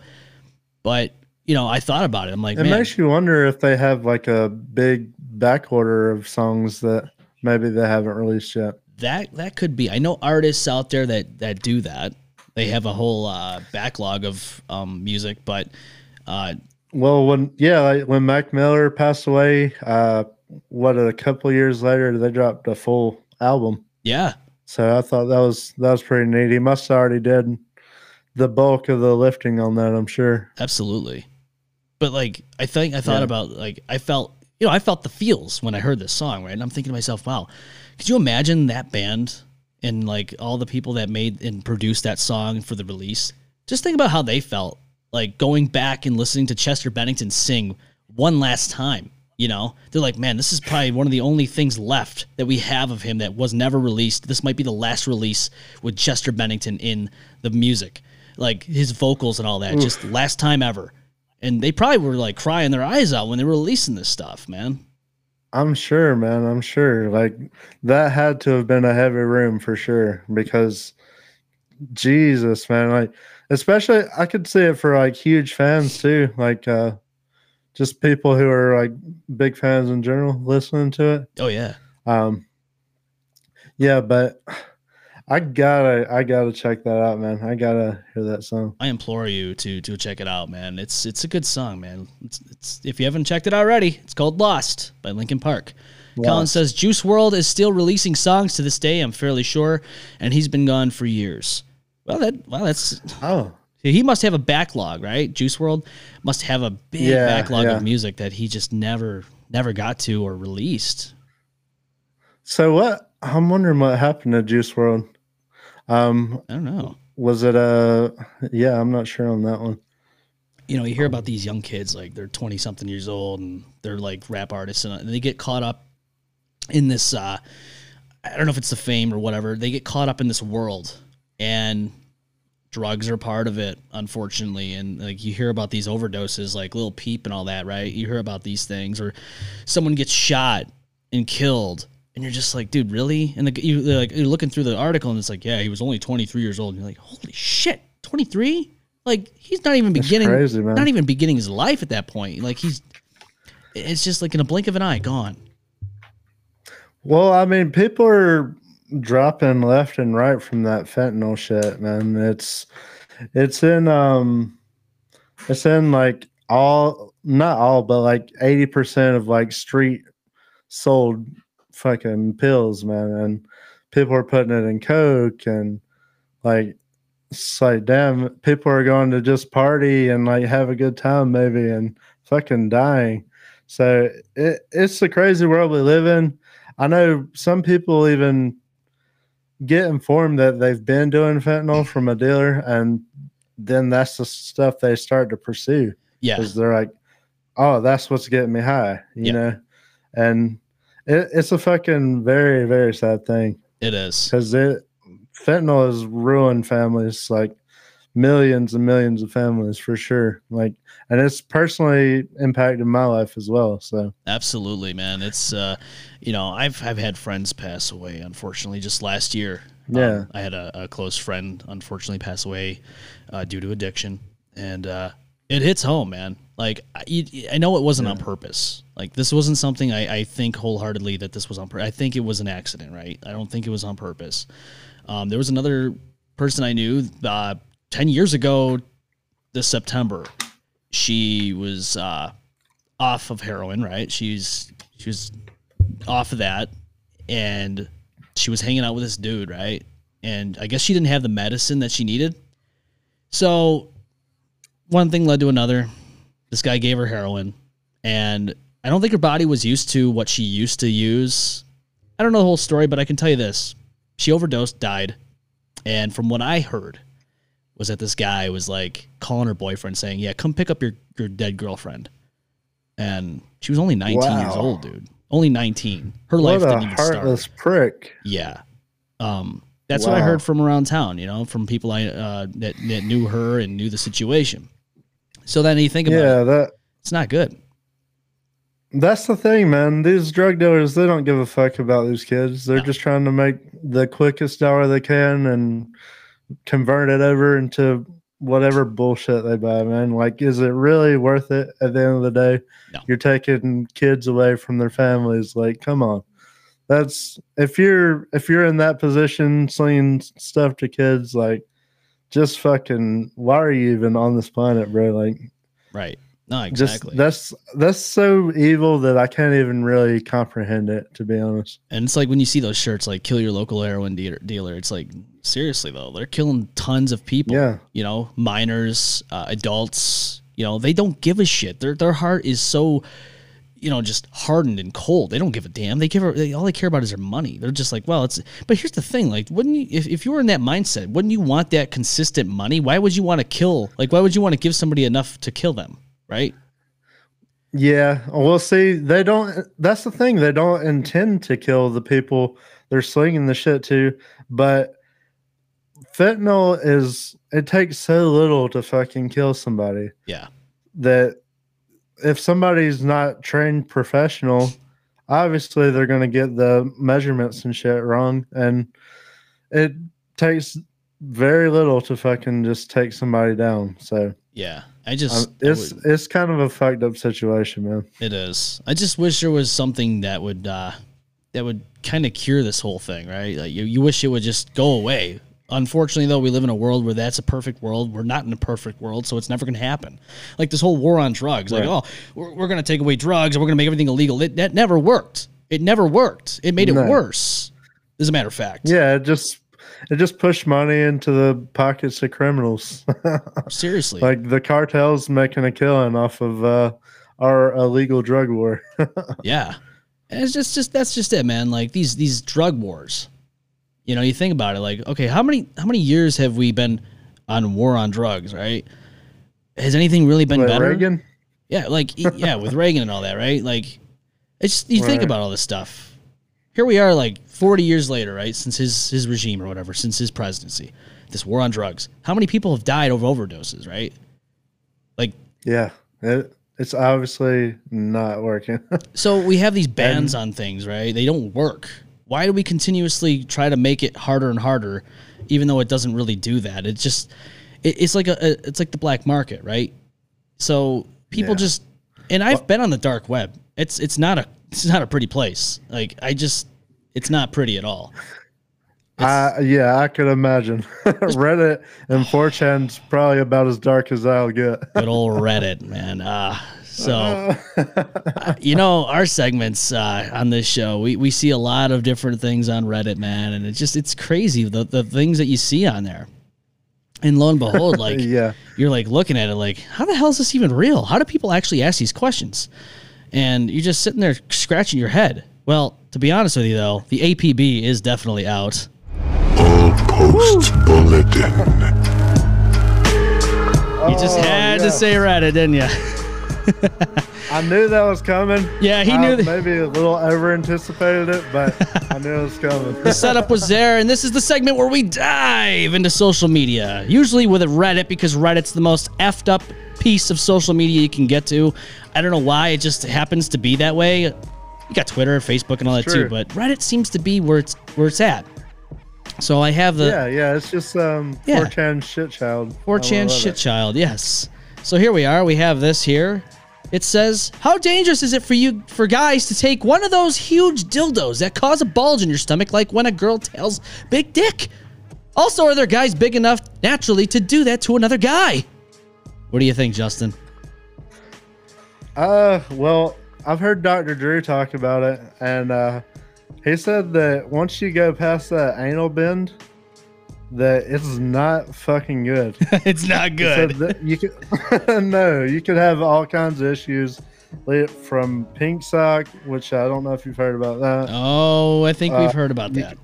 But you know, I thought about it. I'm like, It man, makes you wonder if they have like a big back order of songs that maybe they haven't released yet. That that could be. I know artists out there that that do that. They have a whole uh, backlog of um, music, but uh, Well, when yeah, like when Mac Miller passed away, uh, what a couple years later, they dropped a full album. yeah, So I thought that was that was pretty neat. He must have already did the bulk of the lifting on that. I'm sure. absolutely. But like, I think I thought Yeah. about like I felt you know I felt the feels when I heard this song, right? And I'm thinking to myself, wow, could you imagine that band and like all the people that made and produced that song for the release? Just think about how they felt like going back and listening to Chester Bennington sing one last time. You know, they're like, man, this is probably one of the only things left that we have of him that was never released. This might be the last release with Chester Bennington in the music, like his vocals and all that, just last time ever. And they probably were like crying their eyes out when they were releasing this stuff, man. I'm sure, man. I'm sure. Like that had to have been a heavy room for sure because Jesus, man. Like especially I could see it for like huge fans too. Like uh just people who are like big fans in general listening to it. Oh yeah, Um yeah, but I gotta I gotta check that out, man. I gotta hear that song. I implore you to to check it out, man. It's it's a good song, man. It's, it's if you haven't checked it already, it's called Lost by Linkin Park. Colin says Juice WRLD is still releasing songs to this day. I'm fairly sure, and he's been gone for years. Well, that well, that's Oh. He must have a backlog, right? Juice WRLD must have a big Yeah, backlog yeah. of music that he just never never got to or released. So what I'm wondering what happened to Juice WRLD. Um I don't know. was it a yeah, I'm not sure on that one. you know, you hear about these young kids, like they're 20 something years old and they're like rap artists and they get caught up in this, uh, I don't know if it's the fame or whatever. They get caught up in this world and drugs are part of it, unfortunately. And like you hear about these overdoses, like Lil Peep and all that, right? You hear about these things or someone gets shot and killed. And you're just like, dude, really? And the, you, like, you're looking through the article and it's like, yeah, he was only 23 years old. And you're like, holy shit, 23? Like he's not even beginning, crazy, not even beginning his life at that point. Like he's, it's just like in a blink of an eye, gone. Well, I mean, people are dropping left and right from that fentanyl shit, man. It's it's in um it's in like all not all, but like 80% of like street sold fucking pills, man. And people are putting it in coke and like it's like damn people are going to just party and like have a good time maybe and fucking dying. So it, it's the crazy world we live in. I know some people even get informed that they've been doing fentanyl from a dealer, and then that's the stuff they start to pursue Yeah. because they're like, "Oh, that's what's getting me high," you Yeah. know. And it, it's a fucking very very sad thing It is. because it fentanyl has ruined families like millions and millions of families for sure. Like, and it's personally impacted my life as well. So Absolutely, man. It's uh, you know, I've I've had friends pass away. Unfortunately, just last year. Yeah. um, I had a, a close friend unfortunately pass away uh, due to addiction, and uh, it hits home, man. Like I, I know it wasn't on purpose. Like this wasn't something I, I think wholeheartedly that this was on purpose. I think it was an accident, right? I don't think it was on purpose. Um, there was another person I knew uh, ten years ago this September. She was uh, off of heroin, right? She's she was off of that, and she was hanging out with this dude, right? And I guess she didn't have the medicine that she needed. So one thing led to another. This guy gave her heroin, and I don't think her body was used to what she used to use. I don't know the whole story, but I can tell you this: she overdosed, died, and from what I heard, was that this guy was like calling her boyfriend, saying, "Yeah, come pick up your your dead girlfriend," and she was only 19 years old, dude. Only 19. Her life what a didn't even start. heartless prick. Yeah. Um, that's what I heard from around town, you know, from people I uh, that, that knew her and knew the situation. So then you think about Yeah, it, that it's not good. That's the thing, man. These drug dealers, they don't give a fuck about these kids. They're No. just trying to make the quickest dollar they can and convert it over into whatever bullshit they buy, man. Like, is it really worth it at the end of the day? No. You're taking kids away from their families. Like, come on. That's if you're if you're in that position slinging stuff to kids, like just fucking why are you even on this planet, bro? Like Right. No, just exactly. that's that's so evil that I can't even really comprehend it, to be honest. and it's like when you see those shirts like kill your local heroin dealer, dealer it's like seriously though, they're killing tons of people. Yeah. You know, minors, uh, adults, you know, they don't give a shit. Their their heart is so you know, just hardened and cold. They don't give a damn. They give a, they, all they care about is their money. They're just like, well, it's. But here's the thing: like, wouldn't you, if, if you were in that mindset, wouldn't you want that consistent money? Why would you want to kill? Like, why would you want to give somebody enough to kill them? Right? Yeah, well, see, they don't. That's the thing; they don't intend to kill the people they're slinging the shit to. But fentanyl is it takes so little to fucking kill somebody Yeah. that if somebody's not trained professional, obviously they're going to get the measurements and shit wrong, and it takes very little to fucking just take somebody down. So Yeah. I just. um, I it's would- it's kind of a fucked up situation, man. It is. I just wish there was something that would uh that would kind of cure this whole thing, right? Like you, you wish it would just go away. Unfortunately, though, we live in a world where that's a perfect world. We're not in a perfect world, so it's never going to happen. Like this whole war on drugs, like, oh, we're, we're going to take away drugs and we're going to make everything illegal. It, that never worked. It never worked. It made it No. worse, as a matter of fact. Yeah, it just it just pushed money into the pockets of criminals. Seriously. like the cartels making a killing off of uh, our illegal drug war. Yeah. And it's just just that's just it, man. Like these these drug wars. You know, you think about it like, okay, how many how many years have we been on war on drugs, right? Has anything really been Like better? Reagan? Yeah, like yeah, with Reagan and all that, right? Like it's you think about all this stuff. Here we are like 40 years later, right? Since his his regime or whatever, since his presidency. This war on drugs. How many people have died of overdoses, right? Like Yeah, it, it's obviously not working. So we have these bans on things, right? They don't work. Why do we continuously try to make it harder and harder, even though it doesn't really do that? It's just, it, it's like a, a, it's like the black market, right? So people Yeah. just, and I've been on the dark web. It's it's not a it's not a pretty place. Like I just, it's not pretty at all. I, yeah, I could imagine. Reddit and 4chan's probably about as dark as I'll get. Good old Reddit, man. Ah, so you know our segments uh, on this show we, we see a lot of different things on reddit man and it's just it's crazy the, the things that you see on there. And lo and behold like yeah. you're like looking at it like how the hell is this even real? How do people actually ask these questions? And you're just sitting there scratching your head. Well to be honest with you though the apb is definitely out. All posts bulletin. you just Oh, had to say reddit didn't you I knew that was coming. Yeah, he I knew that- Maybe a little over anticipated it, but I knew it was coming. the setup was there, and this is the segment where we dive into social media. Usually with a Reddit, because Reddit's the most effed up piece of social media you can get to. I don't know why, it just happens to be that way. You got Twitter, Facebook, and all that too, but Reddit seems to be where it's where it's at. So I have the yeah, yeah, it's just um Yeah. 4chan shit child. 4chan shit it. child, yes. So here we are. We have this here. It says, "How dangerous is it for you for guys to take one of those huge dildos that cause a bulge in your stomach, like when a girl tells big dick? Also, are there guys big enough naturally to do that to another guy? What do you think, Justin? Uh, well, I've heard Dr. Drew talk about it, and uh, he said that once you go past that anal bend, that it's not fucking good. it's not good. you could no, you could have all kinds of issues, from pink sock, which I don't know if you've heard about that. Oh, I think we've Uh, heard about that.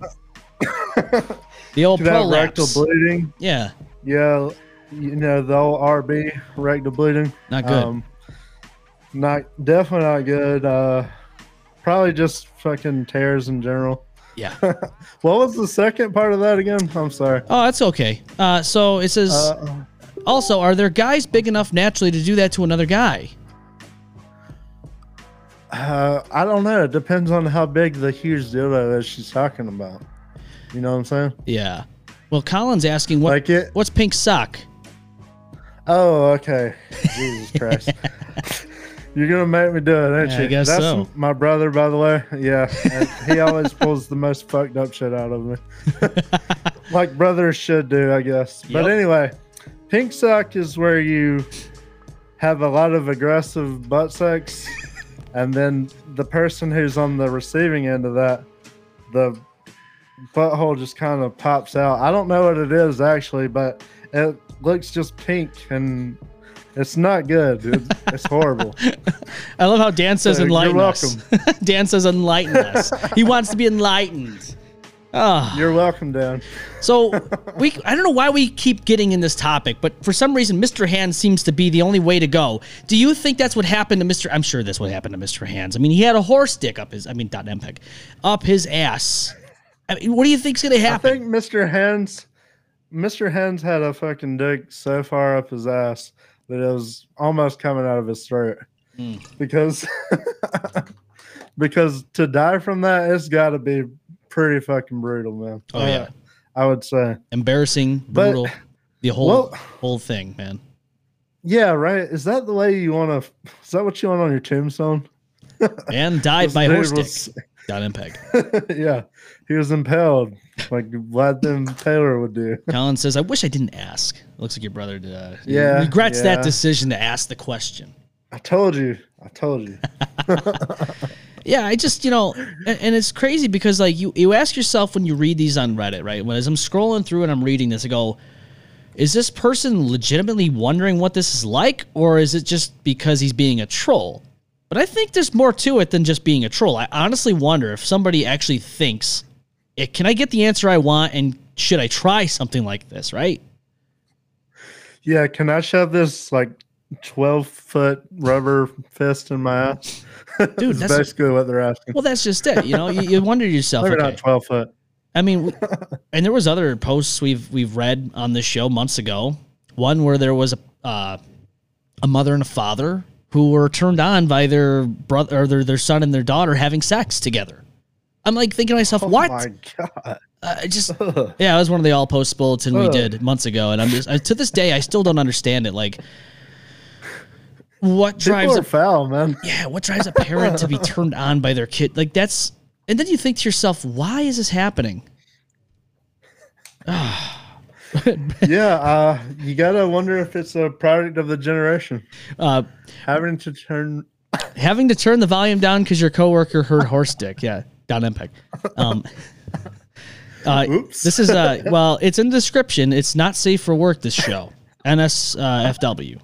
the old could have rectal bleeding. Yeah, Yeah, you know the old RB rectal bleeding. not good. Um, not definitely not good. Uh, probably just fucking tears in general. Yeah. What was the second part of that again? I'm sorry. Oh, that's okay. Uh, so it says. Uh, Also, are there guys big enough naturally to do that to another guy? uh, I don't know. It depends on how big the huge dildo is she's talking about. You know what I'm saying? Yeah. Well, Colin's asking what Like it. what's pink sock? Oh, okay. Jesus Christ. You're gonna make me do it, ain't Yeah, you? I guess That's so. my brother, by the way. Yeah, he always pulls the most fucked up shit out of me, like brothers should do, I guess. But anyway, pink sock is where you have a lot of aggressive butt sex, and then the person who's on the receiving end of that, the butthole just kind of pops out. I don't know what it is actually, but it looks just pink and it's not good. It's, it's horrible. I love how Dan says Uh, you're enlighten us. Dan says enlighten us. He wants to be enlightened. Ah. You're welcome, Dan. So we I don't know why we keep getting in this topic, but for some reason Mr. Hands seems to be the only way to go. Do you think that's what happened to Mr. I'm sure that's what happened to Mr. Hands. I mean, he had a horse dick up his I mean dot MPEG up his ass. I mean, what do you think's gonna happen? I think Mr. Hands Mr. Hands had a fucking dick so far up his ass that it was almost coming out of his throat. Hmm. Because, because to die from that, it's got to be pretty fucking brutal, man. Oh, Uh, yeah. I would say. Embarrassing, But- brutal, the whole Well- whole thing, man. Yeah, right. Is that the way you want to? Is that what you want on your tombstone? And died by horse dick. Dot MPEG. yeah, he was impaled like Vlad the Impaler would do. Colin says, "I wish I didn't ask." It Looks like your brother uh, Yeah, regrets that decision to ask the question. I told you. I told you. Yeah, I just you know, and, and it's crazy because like you you ask yourself when you read these on Reddit, right? When as I'm scrolling through and I'm reading this, I go, is this person legitimately wondering what this is like, or is it just because he's being a troll? But I think there's more to it than just being a troll. I honestly wonder if somebody actually thinks, eh, can I get the answer I want, and should I try something like this, right? Yeah, can I shove this like twelve foot rubber fist in my ass? Dude, That's basically what they're asking. well, that's just it. You know, you, you wonder yourself, Maybe okay, not twelve foot. I mean, and there was other posts we've we've read on this show months ago. One where there was a uh, a mother and a father who were turned on by their brother or their, their son and their daughter having sex together. I'm like thinking to myself, what? Oh my god. Uh, I just yeah, it was one of the all post bulletin we Ugh. did months ago, and I'm just I, to this day I still don't understand it. Like, what drives People a foul, man. yeah, what drives a parent to be turned on by their kid? Like that's, and then you think to yourself, why is this happening? yeah, uh, you gotta wonder if it's a product of the generation Uh, having to turn. having to turn the volume down because your coworker heard horse dick. Yeah, down impact. Um, uh, Oops. this is uh, well, it's in the description. It's not safe for work. This show, NSFW.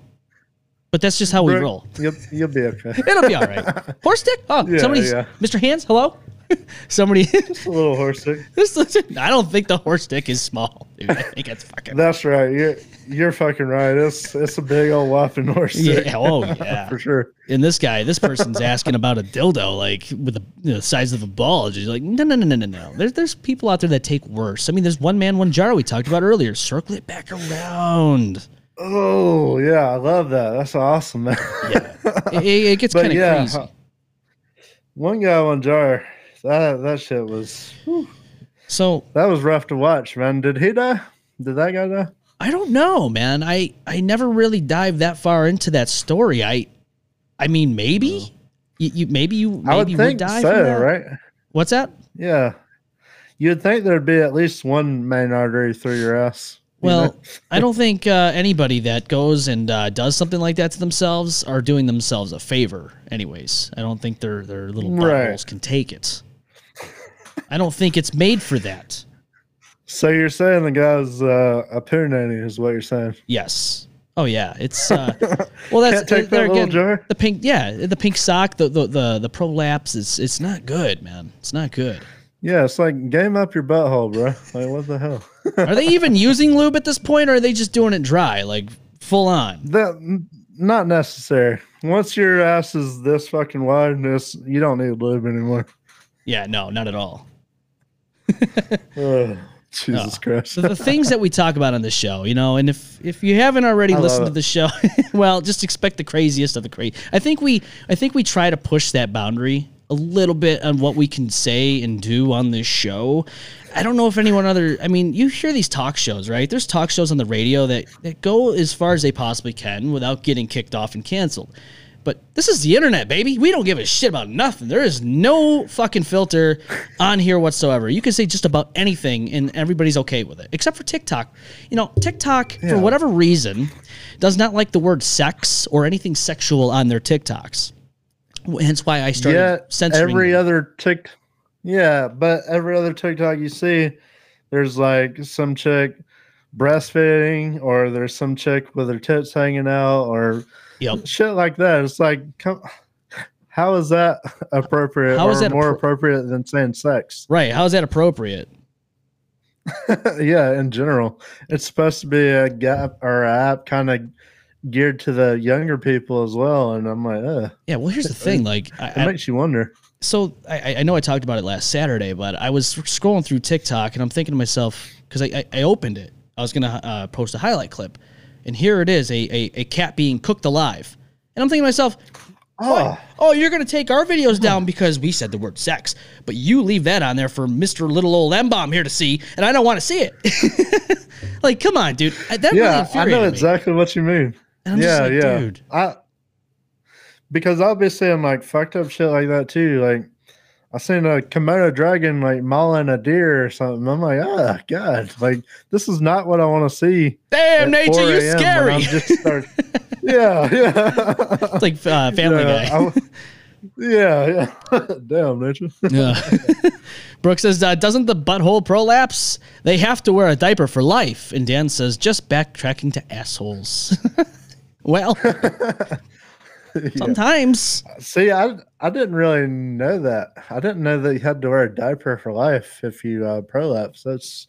But that's just how we roll. You'll, you'll be okay. It'll be all right. Horse dick? Oh, Yeah, somebody's yeah. Mr. Hands. Hello. Somebody. A little horse dick. this, I don't think the horse dick is small. Dude. I think it's fucking. That's right. You're you're fucking right. It's it's a big old whopping horse dick. Yeah. Oh yeah. for sure. And this guy, this person's asking about a dildo, like with the, you know, the size of a ball. She's like, no, no, no, no, no, no. There's there's people out there that take worse. I mean, there's one man, one jar we talked about earlier. Circle it back around. Oh yeah, I love that. That's awesome, man. It, it gets kind of yeah, crazy. One guy, one jar. That that shit was So that was rough to watch, man. Did he die? Did that guy die? I don't know, man. I I never really dived that far into that story. I I mean, maybe you, you maybe you maybe I would think die so, right? What's that? Yeah. You'd think there'd be at least one main artery through your ass. you Well, know? I don't think uh, anybody that goes and uh, does something like that to themselves are doing themselves a favor. Anyways, I don't think their their little Right. buttholes can take it. I don't think it's made for that. so you're saying the guy's uh, nanny is what you're saying? Yes. Oh yeah, it's uh, well. That's Can't take that little jar? The pink, yeah, the pink sock, the the the, the prolapse. It's it's not good, man. It's not good. Yeah, it's like game up your butthole, bro. Like what the hell? Are they even using lube at this point, or are they just doing it dry, like full on? That not necessary. Once your ass is this fucking wide, this you don't need lube anymore. Yeah, no, not at all. Ugh, Jesus Christ. the, the things that we talk about on the show, you know, and if if you haven't already I listened to the show, well, just expect the craziest of the crazy. I think we I think we try to push that boundary a little bit on what we can say and do on this show. I don't know if anyone other. I mean, you hear these talk shows, right? There's talk shows on the radio that, that go as far as they possibly can without getting kicked off and canceled. But this is the internet, baby. We don't give a shit about nothing. There is no fucking filter on here whatsoever. You can say just about anything and everybody's okay with it, except for TikTok. You know, TikTok, for whatever reason, does not like the word sex or anything sexual on their TikToks. Hence why I started Yeah, censoring every them. other tick. Yeah, but every other TikTok you see, there's like some chick breastfeeding, or there's some chick with her tits hanging out, or Yep. shit like that. It's like, come, how is that appropriate? How is that more appro- appropriate than saying sex? Right. How is that appropriate? yeah, in general, it's supposed to be a gap or a app kind of geared to the younger people as well. And I'm like, uh, Yeah. Well, here's the thing. Like, I, it I, makes you wonder. so I, I know I talked about it last Saturday, but I was scrolling through TikTok and I'm thinking to myself because I, I, I opened it. I was gonna uh, post a highlight clip, and here it is a, a a cat being cooked alive, and I'm thinking to myself, Oh, oh, you're gonna take our videos down because we said the word sex, but you leave that on there for Mister Little Old M-Balm here to see, and I don't want to see it. like, come on, dude. That really yeah, I infuriated know me. exactly what you mean. And I'm yeah, just like, yeah. dude. I because obviously I'll be like fucked up shit like that too. Like I seen a Komodo dragon like mauling a deer or something. I'm like, oh god, like this is not what I want to see. Damn, nature, you a.m. when scary. Start- yeah, yeah. it's like uh, Family yeah, Guy. I- yeah, yeah. Damn, nature. Yeah. Brooke says, uh, doesn't the butthole prolapse? They have to wear a diaper for life. And Dan says, just backtracking to assholes. well, sometimes. See, I I didn't really know that. I didn't know that you had to wear a diaper for life if you uh, prolapse. That's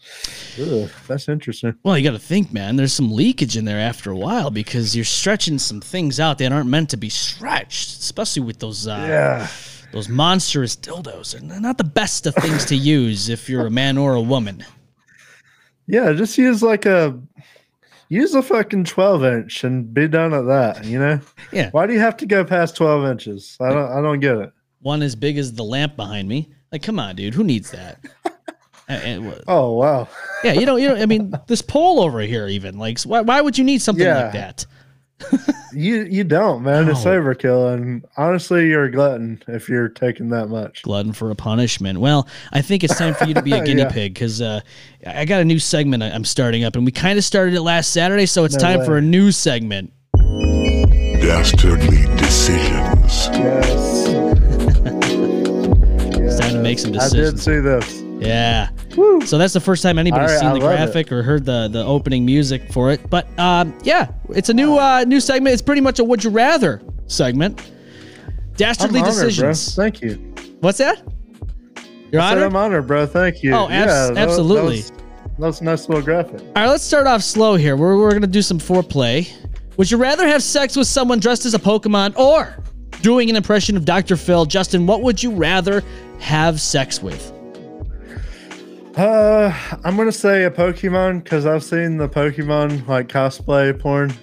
ugh, that's interesting. Well, you got to think, man. There's some leakage in there after a while because you're stretching some things out that aren't meant to be stretched, especially with those uh, Yeah. those monstrous dildos. They're not the best of things to use if you're a man or a woman. Yeah, just use like a use a fucking twelve inch and be done at that. You know, Yeah. why do you have to go past twelve inches? I don't. I don't get it. One as big as the lamp behind me. Like, come on, dude. Who needs that? Uh, Oh wow. Yeah, you know, you know. I mean, this pole over here, even like, why, why would you need something Yeah. like that? You you don't, man. It's overkill, and honestly, you're a glutton if you're taking that much. Glutton for a punishment. Well, I think it's time for you to be a guinea Yeah. pig because uh, I got a new segment I- I'm starting up, and we kind of started it last Saturday, so it's No time way. for a new segment. Dastardly decisions. Yes. It's time to make some decisions. I did decisions. see this. Yeah. So that's the first time anybody's right, seen I the love it. graphic or heard the the opening music for it. But um, yeah, it's a new uh, new segment. It's pretty much a would you rather segment. Dastardly honored, bro. decisions. Thank you. What's that? Your I honor. I'm honored, bro. Thank you. Oh, abs- was- absolutely. That was, that was nice little graphic. All right, let's start off slow here. We're, we're going to do some foreplay. Would you rather have sex with someone dressed as a Pokemon or doing an impression of Dr. Phil? Justin, what would you rather have sex with? Uh, I'm gonna say a Pokemon because I've seen the Pokemon like cosplay porn,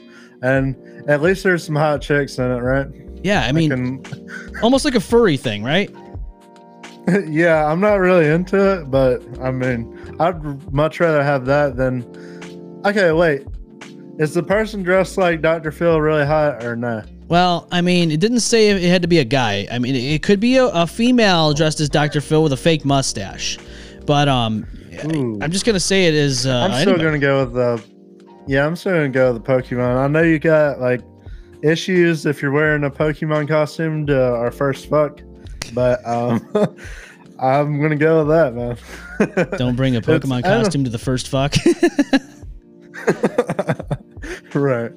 and at least there's some hot chicks in it, right? Yeah, I mean, Can- almost like a furry thing, right? yeah, I'm not really into it, but I mean, I'd much rather have that than. Okay, wait. Is the person dressed like Dr. Phil really hot or no? Well, I mean, it didn't say it had to be a guy. I mean, it could be a, a female dressed as Dr. Phil with a fake mustache. But um, Ooh. I'm just gonna say it is. Uh, I'm still anybody. gonna go with the. Yeah, I'm still gonna go with the Pokemon. I know you got like issues if you're wearing a Pokemon costume to our first fuck, but um, I'm gonna go with that, man. Don't bring a Pokemon costume to the first fuck. right,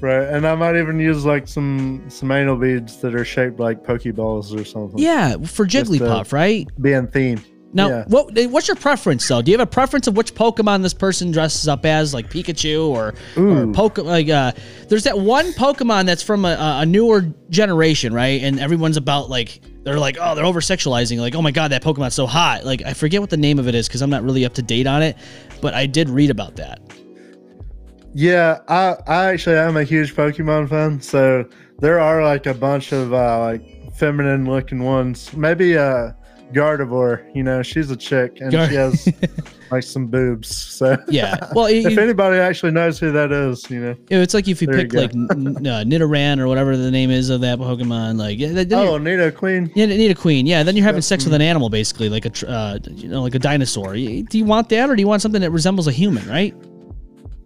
right, and I might even use like some some anal beads that are shaped like Pokeballs or something. yeah, for Jigglypuff, right? being theme. Now, Yeah. what what's your preference though? Do you have a preference of which Pokemon this person dresses up as, like Pikachu or or. Poke? Like, uh, there's that one Pokemon that's from a, a newer generation, right? And everyone's about like they're like, oh, they're over sexualizing. Like, oh my god, that Pokemon's so hot. Like, I forget what the name of it is because I'm not really up to date on it, but I did read about that. Yeah, I I actually am a huge Pokemon fan, so there are like a bunch of uh, like feminine looking ones. Maybe uh Gardevoir, you know, she's a chick and Gar- she has like some boobs. So Yeah. Well, you- if anybody actually knows who that is, you know. it's like if you There you pick go. like N- uh, Nidoran or whatever the name is of that Pokemon, like yeah, then Oh, Queen. yeah, Nidoqueen. Yeah, then you're having sex with an animal, basically, like a tr- uh, you know, like a dinosaur. Do you want that, or do you want something that resembles a human? Right?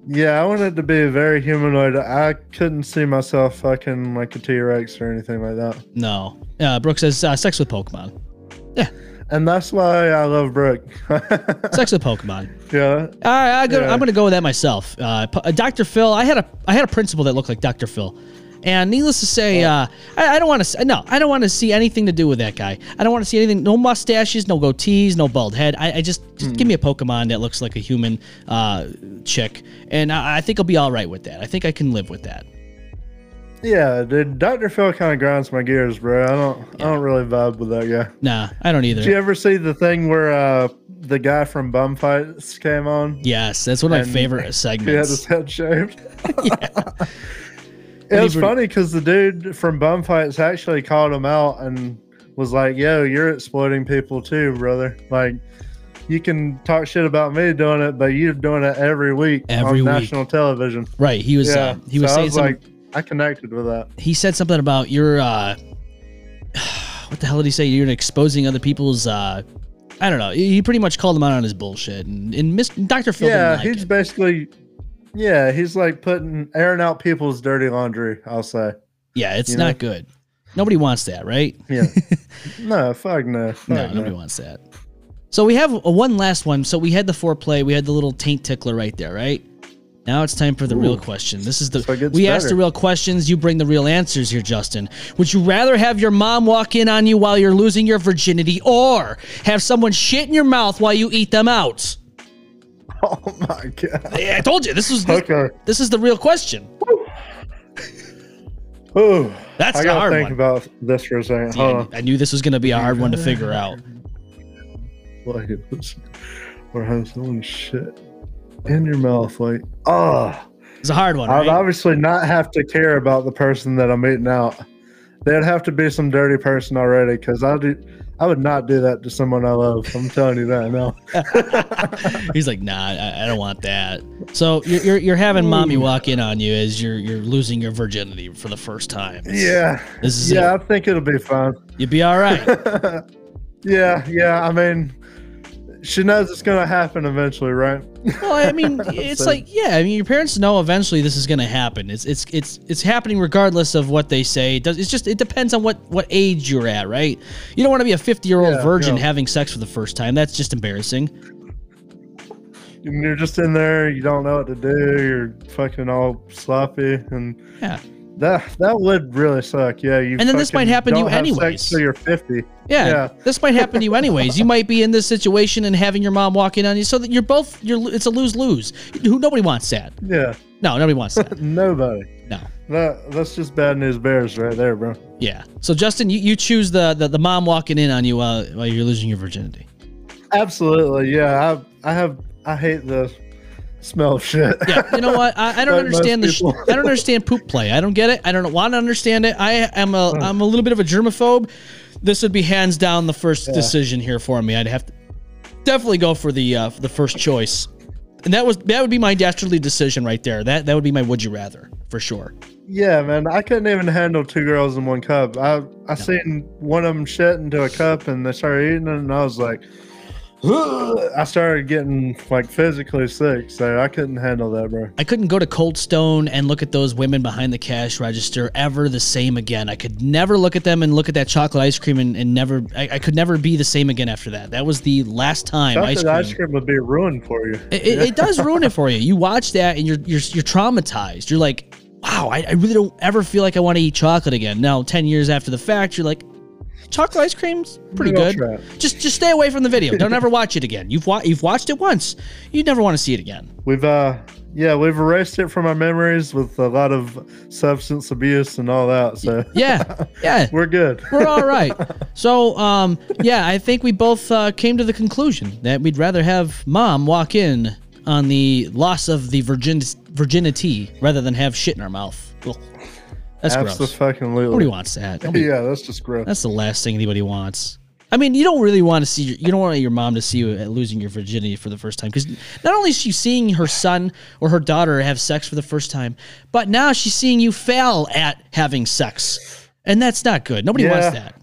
Yeah, I wanted to be very humanoid. I couldn't see myself fucking like a T Rex or anything like that. No. Uh, Brooke says uh, sex with Pokemon. And that's why I love Brooke. Sex with Pokemon. yeah. I, I go, Yeah. I'm going to go with that myself. Uh, uh, Dr. Phil, I had a I had a principal that looked like Dr. Phil. And needless to say, uh, I, I don't want to. No, I don't want to see anything to do with that guy. I don't want to see anything. No mustaches, no goatees, no bald head. I, I just just give me a Pokemon that looks like a human uh, chick, and I, I think I'll be all right with that. I think I can live with that. Yeah, dude. Dr. Phil kind of grinds my gears, bro. I don't I don't really vibe with that guy. Nah, I don't either. Did you ever see the thing where uh the guy from Bum Fights came on? yes, that's one of my favorite segments. He had his head shaved. And it was funny because the dude from Bum Fights actually called him out and was like, "Yo, you're exploiting people too, brother. Like, you can talk shit about me doing it, but you're doing it every week Every on week. national television." Right? He was. Yeah, Uh, he was so saying was something. like, I connected with that. he said something about your uh what the hell did he say? You're exposing other people's uh i don't know. He pretty much called him out on his bullshit. And, and Miss, dr phil yeah, like he's it. basically, yeah, he's like putting airing out people's dirty laundry. I'll say, yeah it's you not know? good. Nobody wants that right? Yeah, no, fuck no, no fuck nobody wants that. So we have a one last one. So we had the foreplay we had the little taint tickler right there right now it's time for the real question. This is the So it we ask the real questions. You bring the real answers here, Justin. Would you rather have your mom walk in on you while you're losing your virginity, or have someone shit in your mouth while you eat them out? Oh my god. Yeah, I told you this was this, Okay. this is the real question. Ooh, That's I gotta hard think one. about this for a second. Yeah, on. I knew this was going to be a hard one to figure out. Like this, or have someone shit in your mouth, like, oh, It's a hard one, I'd right? obviously not have to care about the person that I'm eating out. They'd have to be some dirty person already, because I do. I would not do that to someone I love. I'm telling you that now. He's like, nah, I, I don't want that. So you're, you're, you're having mommy walk in on you as you're you're losing your virginity for the first time. Yeah, This is yeah. it. I think it'll be fine. You'd be all right. Yeah, yeah. I mean, she knows it's gonna happen eventually, right? Well, I mean, it's So- like, yeah, I mean, your parents know eventually this is going to happen. It's it's it's it's happening regardless of what they say. It does it's just it depends on what what age you're at, right? You don't want to be a 50 year old Yeah, virgin yeah. having sex for the first time. That's just embarrassing. You're just in there, you don't know what to do, you're fucking all sloppy, and Yeah. That that would really suck. Yeah, you. And then this might happen to you don't have sex anyways. So you're 50. Yeah, Yeah. this might happen to you anyways. You might be in this situation and having your mom walk in on you, so that you're both you're it's a lose lose. Who nobody wants that. Yeah, No, nobody wants that. nobody. No. That that's just bad news bears right there, bro. Yeah. So Justin, you, you choose the, the the mom walking in on you while while you're losing your virginity. Absolutely, yeah. I I have I hate the smell of shit. Yeah, you know what? I, I don't Like understand the. Sh- I don't understand poop play. I don't get it. I don't want to understand it. I am a. I'm a little bit of a germaphobe. This would be hands down the first decision here for me. I'd have to definitely go for the uh, the first choice, and that was that would be my dastardly decision right there. That that would be my would you rather for sure. Yeah, man, I couldn't even handle two girls in one cup. I I seen one of them shit into a cup and they started eating it, and I was like, I started getting like physically sick, so I couldn't handle that, bro. I couldn't go to Cold Stone and look at those women behind the cash register ever the same again. I could never look at them and look at that chocolate ice cream and, and never. I, I could never be the same again after that. That was the last time ice cream. ice cream would be ruined for you. It, it, it does ruin it for you. You watch that and you're you're you're traumatized. You're like, wow, I, I really don't ever feel like I want to eat chocolate again. Now, ten years after the fact, you're like, chocolate ice cream's pretty Good good. Just just stay away from the video. Don't ever watch it again. You've wa- you've watched it once. You never want to see it again. We've uh, yeah, we've erased it from our memories with a lot of substance abuse and all that. So Yeah, yeah. we're good. We're all right. So, um, yeah, I think we both uh, came to the conclusion that we'd rather have mom walk in on the loss of the virgin virginity rather than have shit in our mouth. Ugh. That's gross. Absolutely. Nobody wants that. Nobody- Yeah, that's just gross. That's the last thing anybody wants. I mean, you don't really want to see your, you don't want your mom to see you losing your virginity for the first time because not only is she seeing her son or her daughter have sex for the first time, but now she's seeing you fail at having sex, and that's not good. Nobody wants that.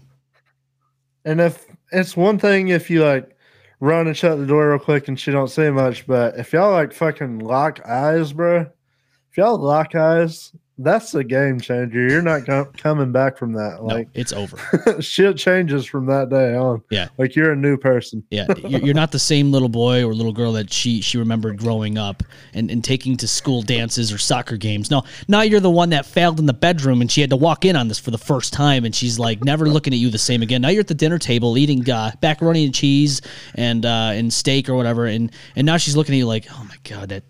And if it's one thing if you like run and shut the door real quick and she don't say much, but if y'all like fucking lock eyes, bro, if y'all lock eyes, that's a game changer. You're not com- coming back from that. No, Like it's over. shit changes from that day on. Yeah. Like you're a new person. Yeah, you're, you're not the same little boy or little girl that she she remembered growing up and, and taking to school dances or soccer games. No, now you're the one that failed in the bedroom and she had to walk in on this for the first time and she's like never looking at you the same again. Now you're at the dinner table eating uh, macaroni and cheese and uh, and steak or whatever, and and now she's looking at you like, oh my god, that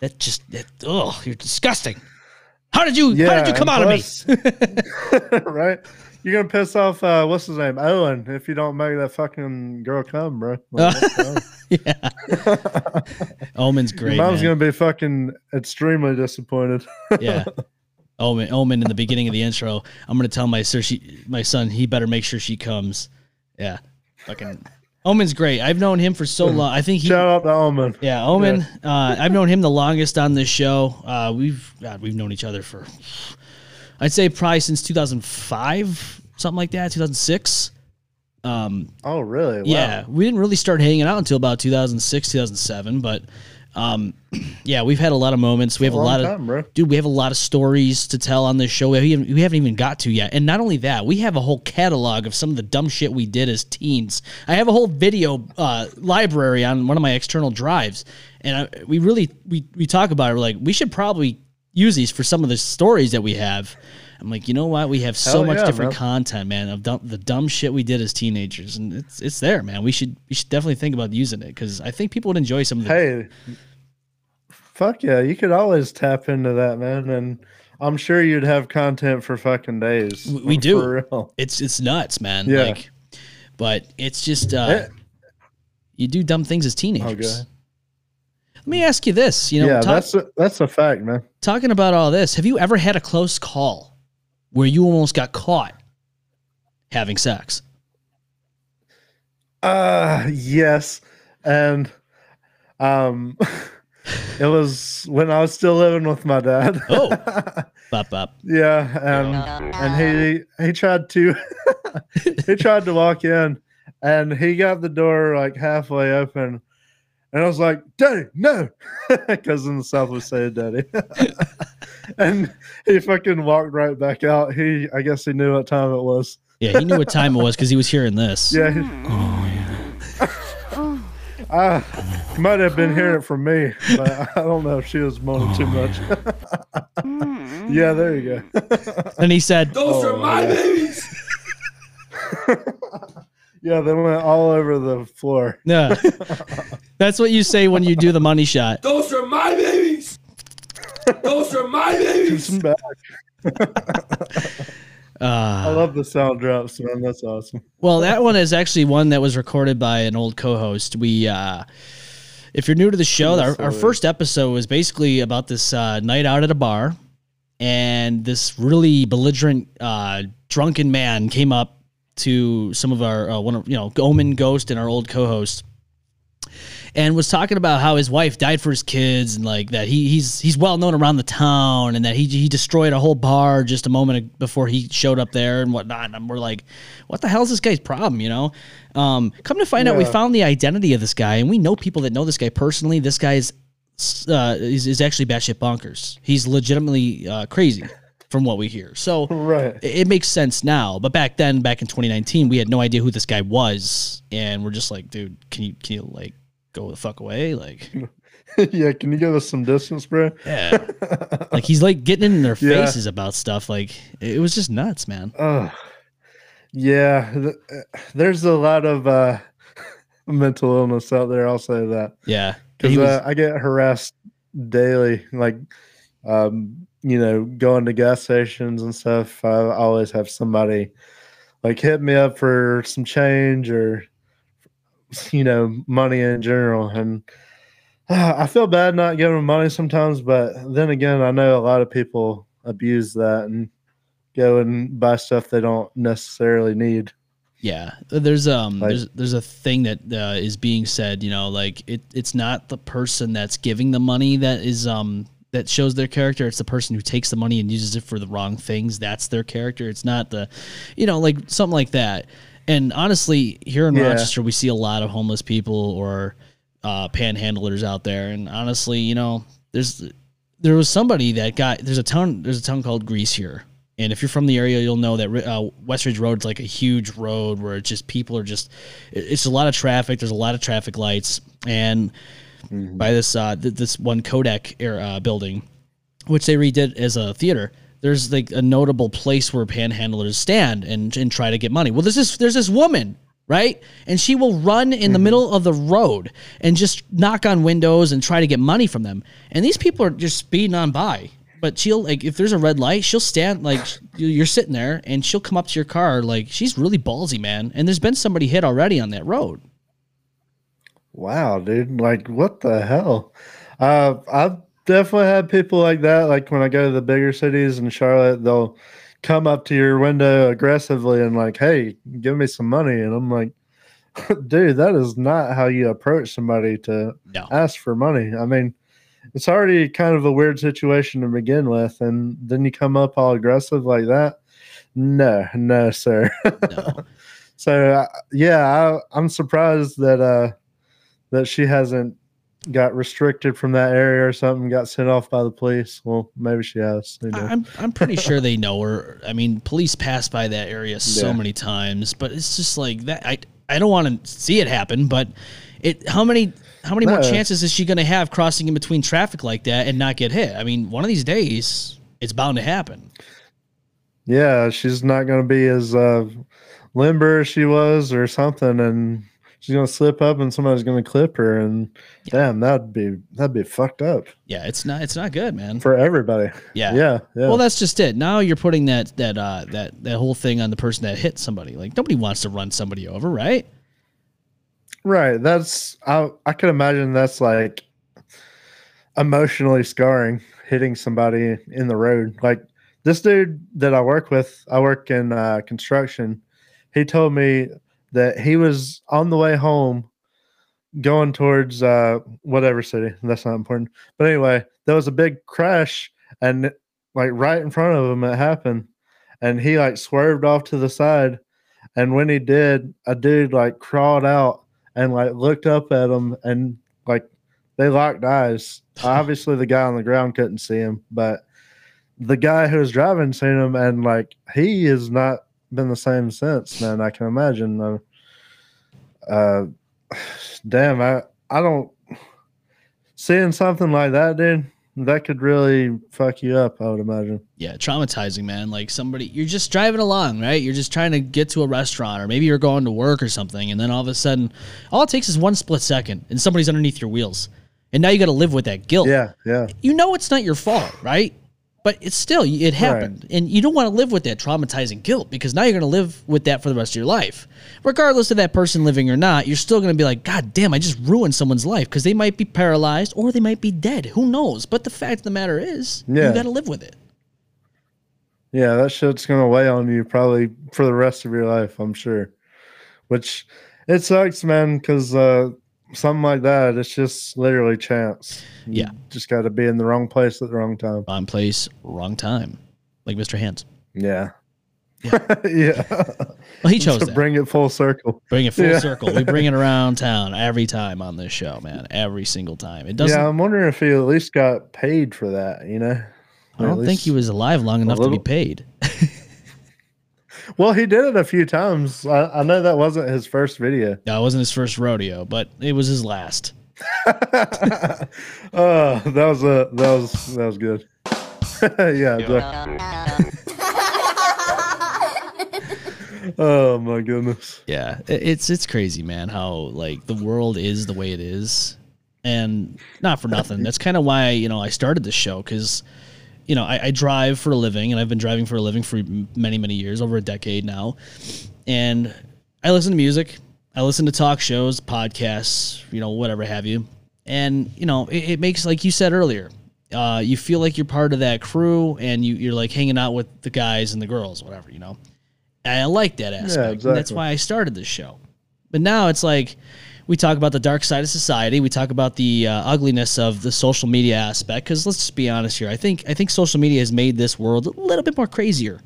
that just that oh you're disgusting. How did you how did you come out of me? right? You're gonna piss off uh what's his name? Owen, if you don't make that fucking girl come, bro. Like, fine. Yeah, Omen's great. Your mom's man. gonna be fucking extremely disappointed. yeah. Omen, Omen in the beginning of the intro. I'm gonna tell my sir, she, my son, he better make sure she comes. Yeah, fucking Omen's great. I've known him for so long. I think he, Shout out to Omen. yeah, Omen. Uh, I've known him the longest on this show. Uh, we've God, we've known each other for, I'd say probably since 2005, something like that, 2006. Um, Oh really? Wow. yeah, we didn't really start hanging out until about 2006, 2007. But um, yeah, we've had a lot of moments. We have a, long lot of bro. dude. We have a lot of stories to tell on this show. We haven't, we haven't even got to yet. And not only that, we have a whole catalog of some of the dumb shit we did as teens. I have a whole video uh, library on one of my external drives, and I, we really we we talk about it. We're like, we should probably use these for some of the stories that we have. I'm like, you know what? We have so Hell much yeah, different man. content, man, of dumb, the dumb shit we did as teenagers, and it's it's there, man. We should we should definitely think about using it because I think people would enjoy some of the. Hey, fuck yeah! You could always tap into that, man, and I'm sure you'd have content for fucking days. We- we do. For real. It's it's nuts, man. Yeah. Like, but it's just uh, Eh. you do dumb things as teenagers. Okay. Let me ask you this. You know, yeah, talk- that's a, that's a fact, man. talking about all this, have you ever had a close call where you almost got caught having sex? Uh yes, and um, it was when I was still living with my dad. Oh. Bop bop. Yeah, and and he he tried to he tried to walk in, and he got the door like halfway open, and I was like, "Daddy, no," because in the South we say "Daddy," and he fucking walked right back out. He, I guess, he knew what time it was. Yeah, he knew what time it was because he was hearing this. Yeah. He, I hmm. oh, uh, he might have been hearing it from me, but I don't know if she was moaning too oh, much. Hmm. yeah, there you go. And he said, Those are my oh, babies. Yeah, they went all over the floor. "No." That's what you say when you do the money shot. Those are my babies. Those are my babies. Some back. I Uh, love the sound drops, man. That's awesome. well, that one is actually one that was recorded by an old co-host. We, uh, if you're new to the show, our, our first episode was basically about this uh, night out at a bar, and this really belligerent, uh, drunken man came up to some of our uh, one of you know Omen Ghost and our old co-host, and was talking about how his wife died for his kids and like that he he's he's well known around the town and that he he destroyed a whole bar just a moment before he showed up there and whatnot. And we're like, what the hell is this guy's problem? You know, um, come to find out, we found the identity of this guy and we know people that know this guy personally. This guy is uh, is, is actually batshit bonkers. He's legitimately uh, crazy. From what we hear, so Right. it, it makes sense now. But back then, back in 2019, we had no idea who this guy was, and we're just like, dude, can you can you like go the fuck away? Like, yeah, can you give us some distance, bro? yeah, like he's like getting in their Yeah. faces about stuff. Like, it was just nuts, man. Oh, yeah. th- uh, There's a lot of uh, mental illness out there. I'll say that Yeah, because He was- uh, I get harassed daily. Like, um, you know, going to gas stations and stuff. I always have somebody like hit me up for some change or you know money in general and uh, i feel bad not giving them money sometimes but then again i know a lot of people abuse that and go and buy stuff they don't necessarily need. Yeah, there's um Like- there's there's a thing that uh, is being said, you know, like it it's not the person that's giving the money that is um that shows their character. It's the person who takes the money and uses it for the wrong things. That's their character. It's not the, you know, like something like that. And honestly, here in Yeah. Rochester, we see a lot of homeless people or uh, panhandlers out there. And honestly, you know, there's there was somebody that got there's a town there's a town called Greece here. And if you're from the area, you'll know that uh, Westridge Road is like a huge road where it's just people are just, it's a lot of traffic. There's a lot of traffic lights, and by this uh, th- this one Kodak air, uh, building, which they redid as a theater. There's like a notable place where panhandlers stand and, and try to get money. Well, there's this there's this woman, right? And she will run in the middle of the road and just knock on windows and try to get money from them. And these people are just speeding on by. But she'll like if there's a red light, she'll stand like you- you're sitting there and she'll come up to your car like she's really ballsy, man. And there's been somebody hit already on that road. Wow, dude! Like, what the hell? Uh, I've definitely have people like that. Like when I go to the bigger cities in Charlotte, they'll come up to your window aggressively and like, "Hey, give me some money," and I'm like, "Dude, that is not how you approach somebody to No. ask for money." I mean, it's already kind of a weird situation to begin with, and then you come up all aggressive like that. No, no, sir. No. so uh, yeah, I, I'm surprised that uh that she hasn't got restricted from that area or something, got sent off by the police. Well, maybe she has. I'm I'm pretty sure they know her. I mean, police pass by that area so Yeah. many times, but it's just like that. I I don't want to see it happen, but it. How many how many more chances is she going to have crossing in between traffic like that and not get hit? I mean, one of these days it's bound to happen. yeah, she's not going to be as uh, limber as she was or something, and she's to slip up and somebody's to clip her, and damn, that'd be that'd be fucked up Yeah, it's not it's not good, man. for everybody. Yeah. yeah, yeah. Well, that's just it. Now you're putting that that uh that that whole thing on the person that hit somebody. Like nobody wants to run somebody over, right? Right. That's I I can imagine that's like emotionally scarring hitting somebody in the road. Like this dude that I work with, I work in uh, construction. He told me that he was on the way home going towards uh, whatever city. That's not important. But anyway, there was a big crash and like right in front of him it happened. And he like swerved off to the side. And when he did, a dude like crawled out and like looked up at him and like they locked eyes. Obviously, the guy on the ground couldn't see him, but the guy who was driving seen him, and like he is not been the same since. Man, I can imagine. Uh, uh, damn, I I don't seeing something like that, dude. That could really fuck you up. I would imagine. Yeah, traumatizing, man. Like somebody, you're just driving along, right? You're just trying to get to a restaurant, or maybe you're going to work or something, and then all of a sudden, all it takes is one split second, and somebody's underneath your wheels, and now you got to live with that guilt. Yeah, yeah. You know it's not your fault, right? But it's still it happened, and you don't want to live with that traumatizing guilt because now you're going to live with that for the rest of your life, regardless of that person living or not. You're still going to be like, God damn, I just ruined someone's life because they might be paralyzed or they might be dead. Who knows? But the fact of the matter is, Yeah. you got to live with it. Yeah, that shit's gonna weigh on you probably for the rest of your life, I'm sure. Which it sucks, man, because uh, something like that, it's just literally chance. You Yeah. just got to be in the wrong place at the wrong time. Wrong place, wrong time, like Mr. Hands. Yeah, yeah. Well, he chose to that. bring it full circle. Bring it full Yeah. circle. We bring it around town every time on this show, man. Every single time. It doesn't. yeah, I'm wondering if he at least got paid for that. You know, I don't think he was alive long enough to be paid. Well, he did it a few times. I, I know that wasn't his first video. No, it wasn't his first rodeo, but it was his last. oh, that was a that was that was good. yeah. the- oh my goodness. Yeah, it's it's crazy, man. How like the world is the way it is, and not for nothing. That's kind of why you know I started this show because you know I, I drive for a living, and I've been driving for a living for many many years, over a decade now, and I listen to music. I listen to talk shows, podcasts, you know, whatever have you, and you know it, it makes like you said earlier. Uh, you feel like you're part of that crew, and you, you're like hanging out with the guys and the girls, whatever you know. And I like that aspect. and that's why I started this show. But now it's like we talk about the dark side of society. We talk about the uh, ugliness of the social media aspect. Because let's just be honest here. I think I think social media has made this world a little bit more crazier.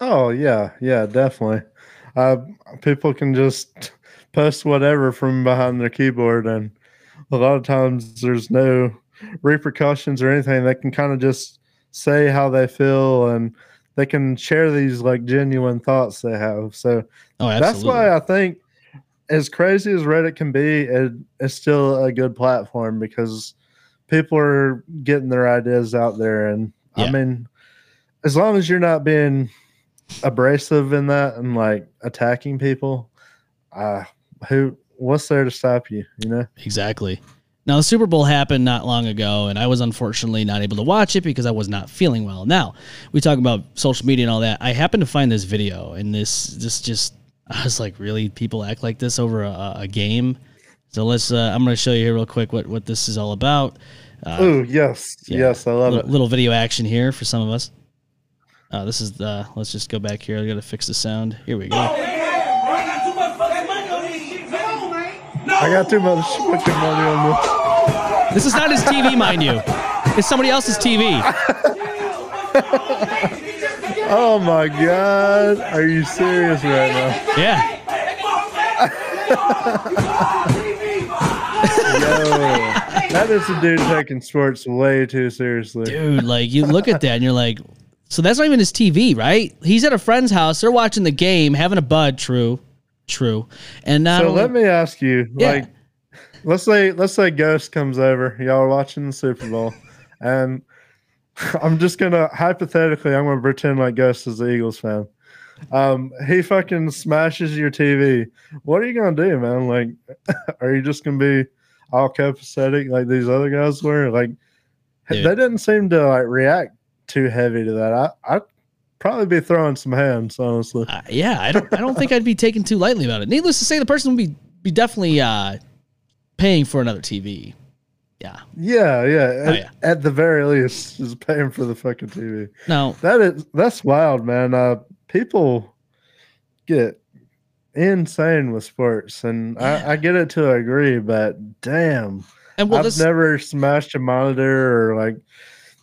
Oh yeah, yeah, definitely. Uh, people can just post whatever from behind their keyboard, and a lot of times there's no repercussions or anything. They can kind of just say how they feel, and they can share these like genuine thoughts they have. So Oh, that's why I think, as crazy as Reddit can be, it, it's still a good platform because people are getting their ideas out there, and Yeah. I mean, as long as you're not being abrasive in that and like attacking people, uh, who what's there to stop you? You know? Exactly. Now the Super Bowl happened not long ago, and I was unfortunately not able to watch it because I was not feeling well. Now we talk about social media and all that. I happened to find this video, and this this just I was like, really, people act like this over a, a game. So let's. Uh, I'm going to show you here real quick what what this is all about. Uh, oh yes, yeah, yes, I love little, it. little video action here for some of us. Uh, this is the. Let's just go back here. I got to fix the sound. Here we go. I got too much fucking money on this. This is not his TV, mind you. It's somebody else's TV. Oh my god, are you serious right now? Yeah. Yo, that is a dude taking sports way too seriously. dude like you look at that and you're like so that's not even his tv right? He's at a friend's house. They're watching the game having a bud. True. True. And not so only- let me ask you, Yeah. like, let's say let's say Ghost comes over, y'all are watching the Super Bowl, and I'm just gonna hypothetically, I'm gonna pretend like Ghost is the Eagles fan. Um, he fucking smashes your TV. What are you gonna do, man? Like, are you just gonna be all copacetic like these other guys were? Like, Dude. they didn't seem to like react too heavy to that. I I'd probably be throwing some hands, honestly. uh, yeah i don't i don't think i'd be taken too lightly about it needless to say the person would be be definitely uh paying for another tv yeah Yeah, yeah. At, Oh, yeah. at the very least, is paying for the fucking TV. No, That is that's wild, man. Uh, people get insane with sports, and I, I get it to agree, but damn, and well I've this never smashed a monitor or like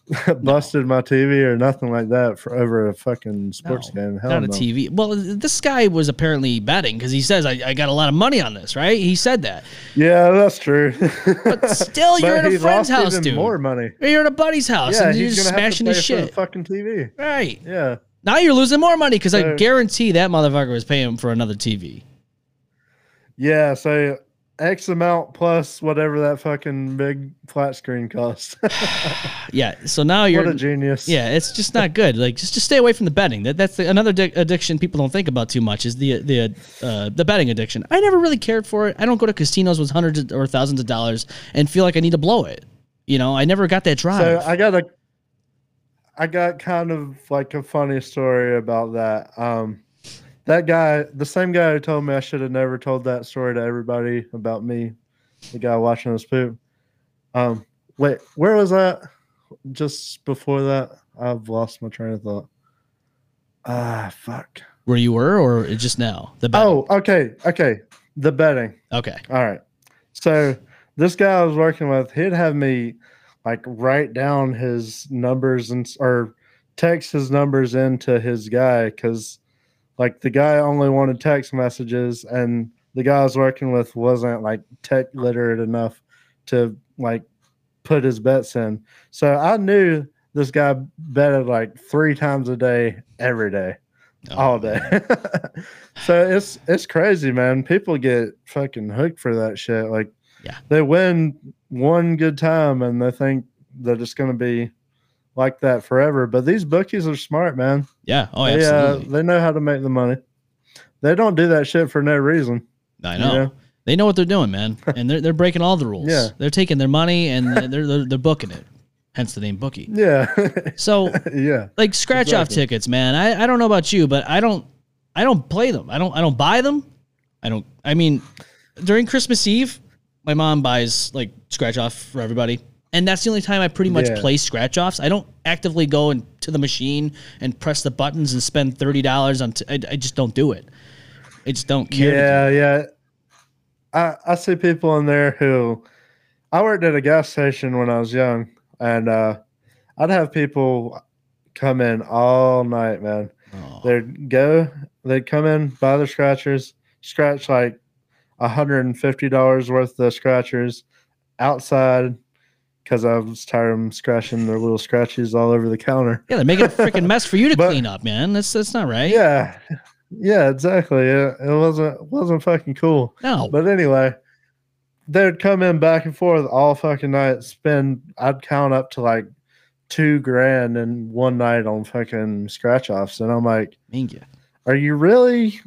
busted my TV or nothing like that for over a fucking sports No, game. Hell not a tv well this guy was apparently betting because he says I, I got a lot of money on this right he said that Yeah, that's true. but still you're in a friend's house dude more money. you're in a buddy's house Yeah, and you're just gonna have to smashing his shit fucking TV. right Yeah. Now you're losing more money because I guarantee that motherfucker was paying for another TV. Yeah, so X amount plus whatever that fucking big flat screen costs. Yeah. So now you're. what a genius. yeah, it's just not good. Like, just just stay away from the betting. That that's the, another di- addiction people don't think about too much is the the uh, the betting addiction. I never really cared for it. I don't go to casinos with hundreds or thousands of dollars and feel like I need to blow it. You know, I never got that drive. So I got a I got kind of like a funny story about that. Um that guy, the same guy who told me I should have never told that story to everybody about me, the guy watching us poop. Um wait, where was that? Just before that? I've lost my train of thought. Ah fuck. Where you were, or just now? The betting. Oh, okay, okay. The betting. okay. All right. So this guy I was working with, he'd have me like write down his numbers and or text his numbers into his guy because like the guy only wanted text messages and the guy I was working with wasn't like tech literate enough to like put his bets in. So I knew this guy betted like three times a day every day Oh, all day. so it's it's crazy, man. People get fucking hooked for that shit. Like, Yeah. they win one good time and they think that it's gonna be like that forever. But these bookies are smart, man. Yeah. Oh, they, uh, they know how to make the money. They don't do that shit for no reason. I you know. know? They know what they're doing, man, and they're they're breaking all the rules. Yeah. They're taking their money and they're they're, they're booking it. Hence the name bookie. Yeah, So yeah. like scratch off tickets, man. I, I don't know about you, but I don't I don't play them. I don't I don't buy them. I don't I mean during Christmas Eve, my mom buys like scratch off for everybody. And that's the only time I pretty much Yeah. play scratch offs. I don't actively go into the machine and press the buttons and spend thirty dollars on. T- I, I just don't do it. I just don't care. to do Yeah, yeah. I I see people in there who I worked at a gas station when I was young, and uh, I'd have people come in all night, man. Oh. They'd go, they'd come in, buy the scratchers, scratch like $150 worth of scratchers outside because I was tired of them scratching their little scratches all over the counter. Yeah, they're making a freaking mess for you to But- clean up, man. That's that's not right. Yeah. Yeah, exactly. It, it wasn't wasn't fucking cool. No. But anyway, they'd come in back and forth all fucking night. Spend I'd count up to like two grand in one night on fucking scratch offs, and I'm like, you. are you really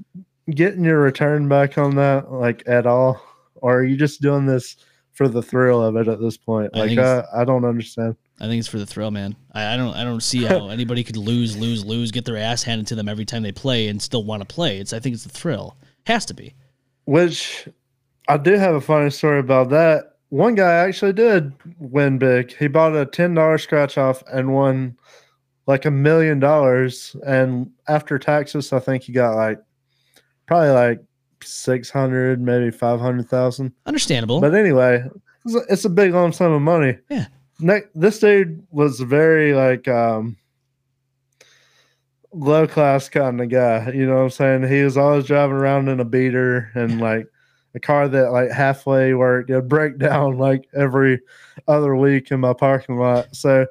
getting your return back on that like at all, or are you just doing this for the thrill of it at this point? I Like I, I don't understand. I think it's for the thrill, man. I, I don't I don't see how anybody could lose, lose, lose, get their ass handed to them every time they play and still want to play. It's I think it's the thrill. Has to be. Which I do have a funny story about that. One guy actually did win big. He bought a ten dollar scratch off and won like a million dollars. And after taxes, I think he got like probably like six hundred, maybe five hundred thousand. Understandable. But anyway, it's a, it's a big lump sum of money. Yeah. Ne- this dude was very like um low class kind of guy. You know what I'm saying? He was always driving around in a beater and like a car that like halfway worked. It'd break down like every other week in my parking lot. So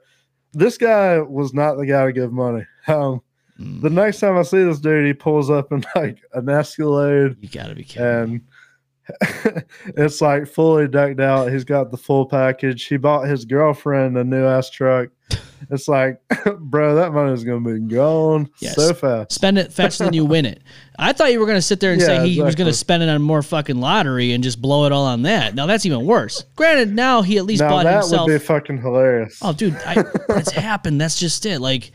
this guy was not the guy to give money. Um, Mm, the next time I see this dude, he pulls up in like an Escalade you gotta be kidding. and it's like fully decked out. He's got the full package. He bought his girlfriend a new ass truck. It's like, bro, that money's gonna be gone Yes. so fast. Spend it faster than you win it. I thought you were gonna sit there and Yeah, say he was gonna spend it on more fucking lottery and just blow it all on that. Now that's even worse. Granted, now he at least Now bought that himself would be fucking hilarious. Oh, dude, I, it's happened. That's just it. Like,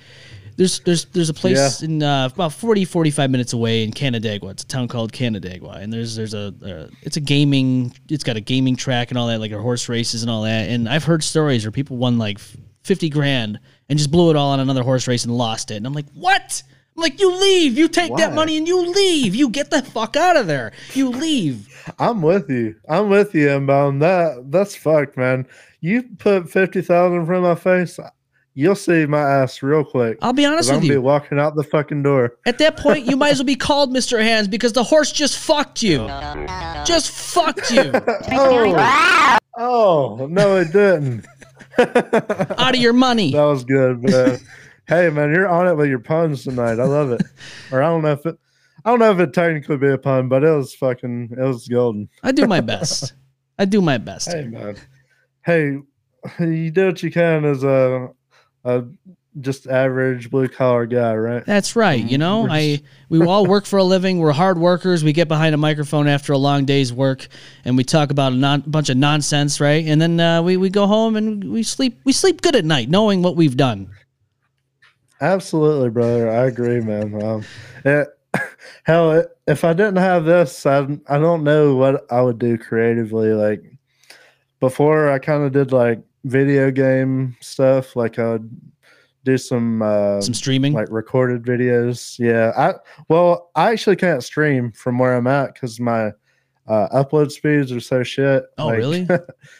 there's there's there's a place Yeah. in uh, about 40 45 minutes away in Canandaigua. It's a town called Canandaigua, and there's there's a uh, it's a gaming. It's got a gaming track and all that, like horse races and all that. And I've heard stories where people won like 50 grand and just blew it all on another horse race and lost it. And I'm like, what? I'm like, you leave. You take that money and you leave. You get the fuck out of there. You leave. I'm with you. I'm with you, M-Balm. That that's fucked, man. You put fifty thousand in front of my face, you'll see my ass real quick. I'll be honest with I'm gonna be you. walking out the fucking door. At that point, you might as well be called Mr. Hands because the horse just fucked you. Just fucked you. Oh, oh no, it didn't. out of your money. That was good, man. hey, man, you're on it with your puns tonight. I love it. Or I don't know if it, I don't know if it technically be a pun, but it was fucking, it was golden. I do my best. I do my best. Hey, man. Hey, you do what you can as a, a just average blue collar guy, right? That's right. You know, We're I we all work for a living. We're hard workers. We get behind a microphone after a long day's work, and we talk about a non- bunch of nonsense, right? And then uh, we we go home and we sleep. We sleep good at night, knowing what we've done. Absolutely, brother. I agree, man. Um, it, hell, it, if I didn't have this, I, I don't know what I would do creatively. Like before, I kind of did like video game stuff. Like I would do some uh, Some streaming. like recorded videos. Yeah, I well, I actually can't stream from where I'm at because my uh, upload speeds are so shit. Oh, Like, really?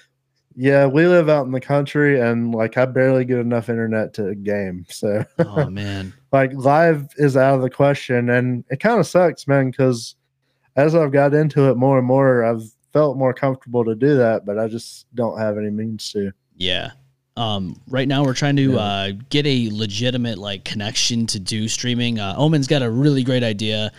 yeah, we live out in the country, and like I barely get enough internet to game. So oh man. like live is out of the question, and it kind of sucks, man. Because as I've got into it more and more, I've felt more comfortable to do that, but I just don't have any means to. Yeah. Um, right now we're trying to Yeah. uh, get a legitimate like connection to do streaming. Uh, Omen's got a really great idea,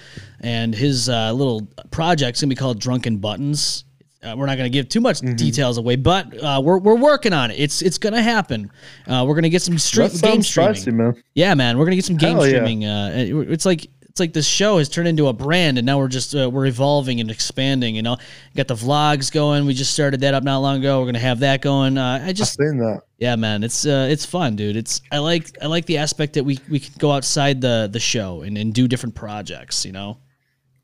and his uh, little project's gonna be called Drunken Buttons. Uh, we're not gonna give too much Mm-hmm. details away, but uh, we're, we're working on it. It's it's gonna happen. Uh, we're gonna get some stream game streaming. spicy, man. Yeah, man, we're gonna get some game Hell yeah. streaming. Uh, it- it's like it's like this show has turned into a brand, and now we're just uh, we're evolving and expanding. You know, got the vlogs going. We just started that up not long ago. We're gonna have that going. Uh, I I've just seen that. yeah, man, it's uh, it's fun, dude. It's I like I like the aspect that we we can go outside the the show and, and do different projects. You know,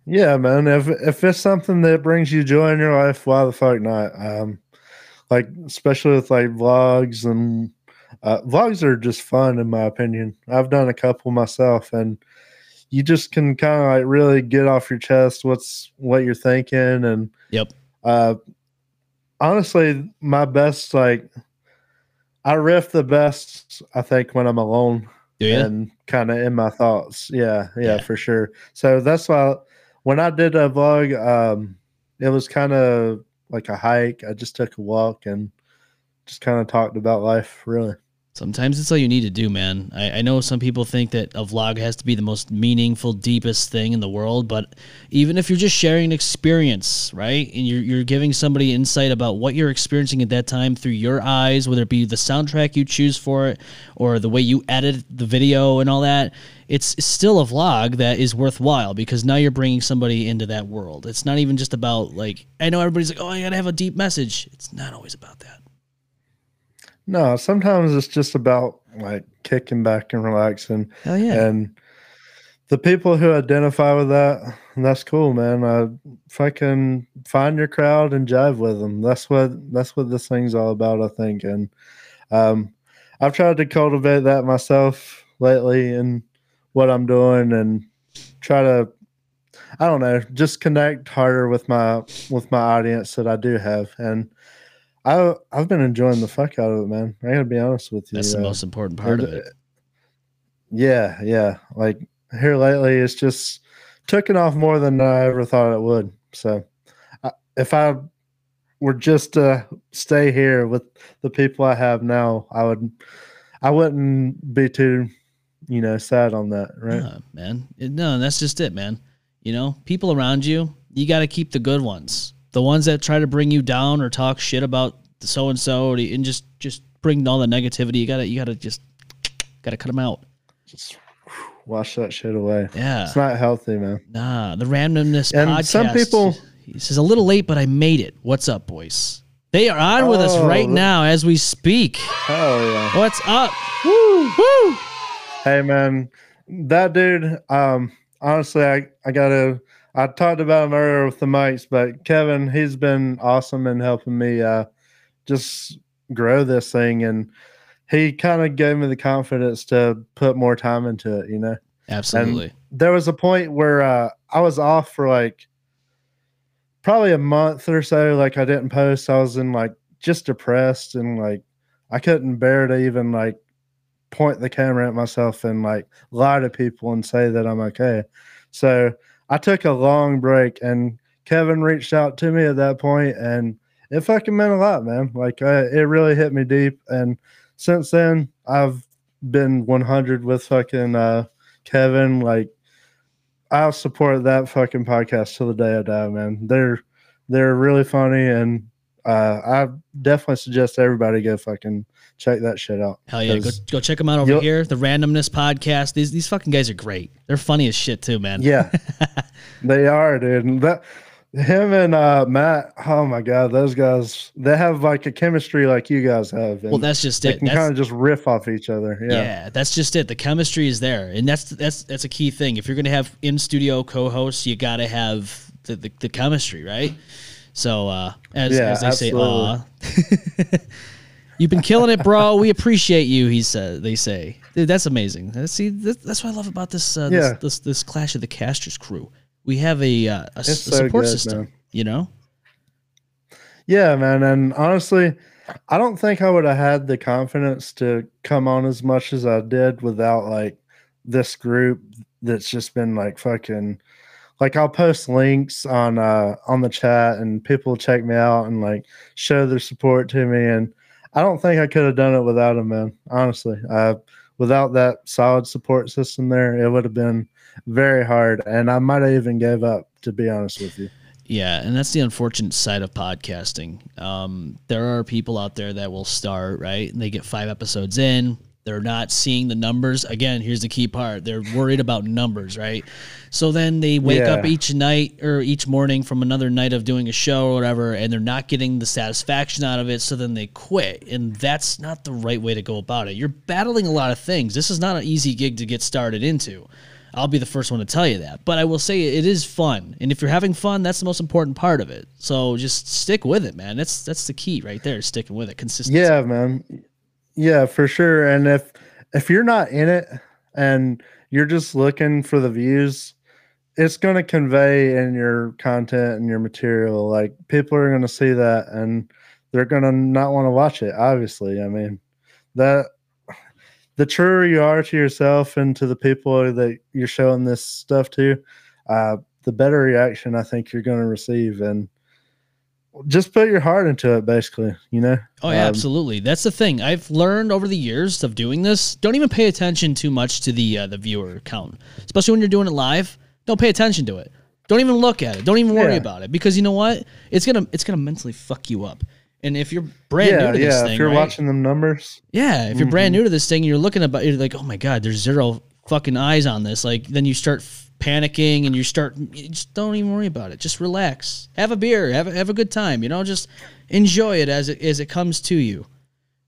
Yeah, man. If if it's something that brings you joy in your life, why the fuck not? Um, like especially with like vlogs and uh, vlogs are just fun in my opinion. I've done a couple myself, and you just can kind of like really get off your chest what's what you're thinking, and Yep. uh, honestly, my best like I riff the best I think when I'm alone and kind of in my thoughts. Yeah, yeah, Yeah. for sure. So that's why when I did a vlog, um, it was kind of like a hike. I just took a walk and just kind of talked about life, really. Sometimes it's all you need to do, man. I, I know some people think that a vlog has to be the most meaningful, deepest thing in the world, but even if you're just sharing an experience, right? And you're, you're giving somebody insight about what you're experiencing at that time through your eyes, whether it be the soundtrack you choose for it or the way you edit the video and all that, it's, still a vlog that is worthwhile because now you're bringing somebody into that world. It's not even just about, like, I know everybody's like, oh, I got to have a deep message. It's not always about that. No, sometimes it's just about like kicking back and relaxing. Hell yeah. And the people who identify with that, that's cool, man. I fucking find your crowd and jive with them. That's what that's what this thing's all about, I think. And um, I've tried to cultivate that myself lately in what I'm doing, and try to, I don't know, just connect harder with my with my audience that I do have. And I I've been enjoying the fuck out of it, man. I gotta be honest with you. That's the Uh, most important part of it. Yeah, yeah. Like here lately, it's just taken off more than I ever thought it would. So, I, if I were just to stay here with the people I have now, I would, I wouldn't be too, you know, sad on that, right? Yeah, man. No, that's just it, man. You know, people around you, you got to keep the good ones. The ones that try to bring you down or talk shit about so and so, and just just bring all the negativity. You gotta, you gotta just gotta cut them out. Just wash that shit away. Yeah. It's not healthy, man. Nah, the randomness And podcast. some people- he says a little late, but I made it. What's up, boys? They are on with us Oh, right now as we speak. Oh yeah. What's up? Woo, woo. Hey man, that dude. Um, honestly, I I gotta. I talked about him earlier with the mics, but Kevin, he's been awesome in helping me uh, just grow this thing, and he kind of gave me the confidence to put more time into it. You know, Absolutely. there was a point where uh, I was off for like probably a month or so. Like I didn't post. I was in like just depressed and like I couldn't bear to even like point the camera at myself and like lie to people and say that I'm okay. So I took a long break and Kevin reached out to me at that point and it fucking meant a lot, man. Like it really hit me deep. And since then, I've been 100 with fucking uh, Kevin. Like I'll support that fucking podcast till the day I die, man. They're they're really funny, and uh, I definitely suggest everybody go fucking check that shit out. Hell yeah, go, go check them out over here. The Randomness Podcast. These these fucking guys are great. They're funny as shit too, man. Yeah, they are, dude. And that him and uh, Matt. Oh my god, those guys. They have like a chemistry like you guys have. Well, that's just they it. can kind of just riff off each other. yeah. Yeah. that's just it. The chemistry is there, and that's that's that's a key thing. If you're gonna have in studio co-hosts, you gotta have the, the, the chemistry, right? So uh, as Yeah, as they absolutely. say, aw. You've been killing it, bro. We appreciate you. He said. They say, Dude, that's amazing. See, that's what I love about this, uh, Yeah. this, this this Clash of the Casters crew. We have a, uh, a, a so support good, system. man. You know, Yeah, man. And honestly, I don't think I would have had the confidence to come on as much as I did without like this group that's just been like fucking like I'll post links on uh on the chat and people check me out and like show their support to me and I don't think I could have done it without him, man. Honestly. Uh without that solid support system there, it would have been very hard and I might have even gave up to be honest with you. Yeah, and that's the unfortunate side of podcasting. Um, there are people out there that will start right, and they get five episodes in. They're not seeing the numbers. Again, here's the key part: they're worried about numbers, right? So then they wake up each night or each morning from another night of doing a show or whatever, and they're not getting the satisfaction out of it. So then they quit, and that's not the right way to go about it. You're battling a lot of things. This is not an easy gig to get started into. I'll be the first one to tell you that. But I will say it is fun, and if you're having fun, that's the most important part of it. So just stick with it, man. That's that's the key right there. Sticking with it, consistency. Yeah, man. Yeah, for sure. And if if you're not in it and you're just looking for the views, it's going to convey in your content and your material. Like people are going to see that and they're going to not want to watch it. Obviously, I mean that the truer you are to yourself and to the people that you're showing this stuff to, uh, the better reaction I think you're going to receive. And just put your heart into it, basically. You know. Oh yeah, Um, absolutely. That's the thing I've learned over the years of doing this. Don't even pay attention too much to the uh, the viewer count, especially when you're doing it live. Don't pay attention to it. Don't even look at it. Don't even worry Yeah. about it because you know what? It's gonna it's gonna mentally fuck you up. And if you're brand yeah, new to this yeah. thing, if you're right? watching them numbers, Yeah, if you're Mm-hmm. brand new to this thing, you're looking about, you're like, oh my god, there's zero fucking eyes on this. Like, then you start panicking and you start, you just don't even worry about it. Just relax, have a beer, have a, have a good time. You know, just enjoy it as it as it comes to you.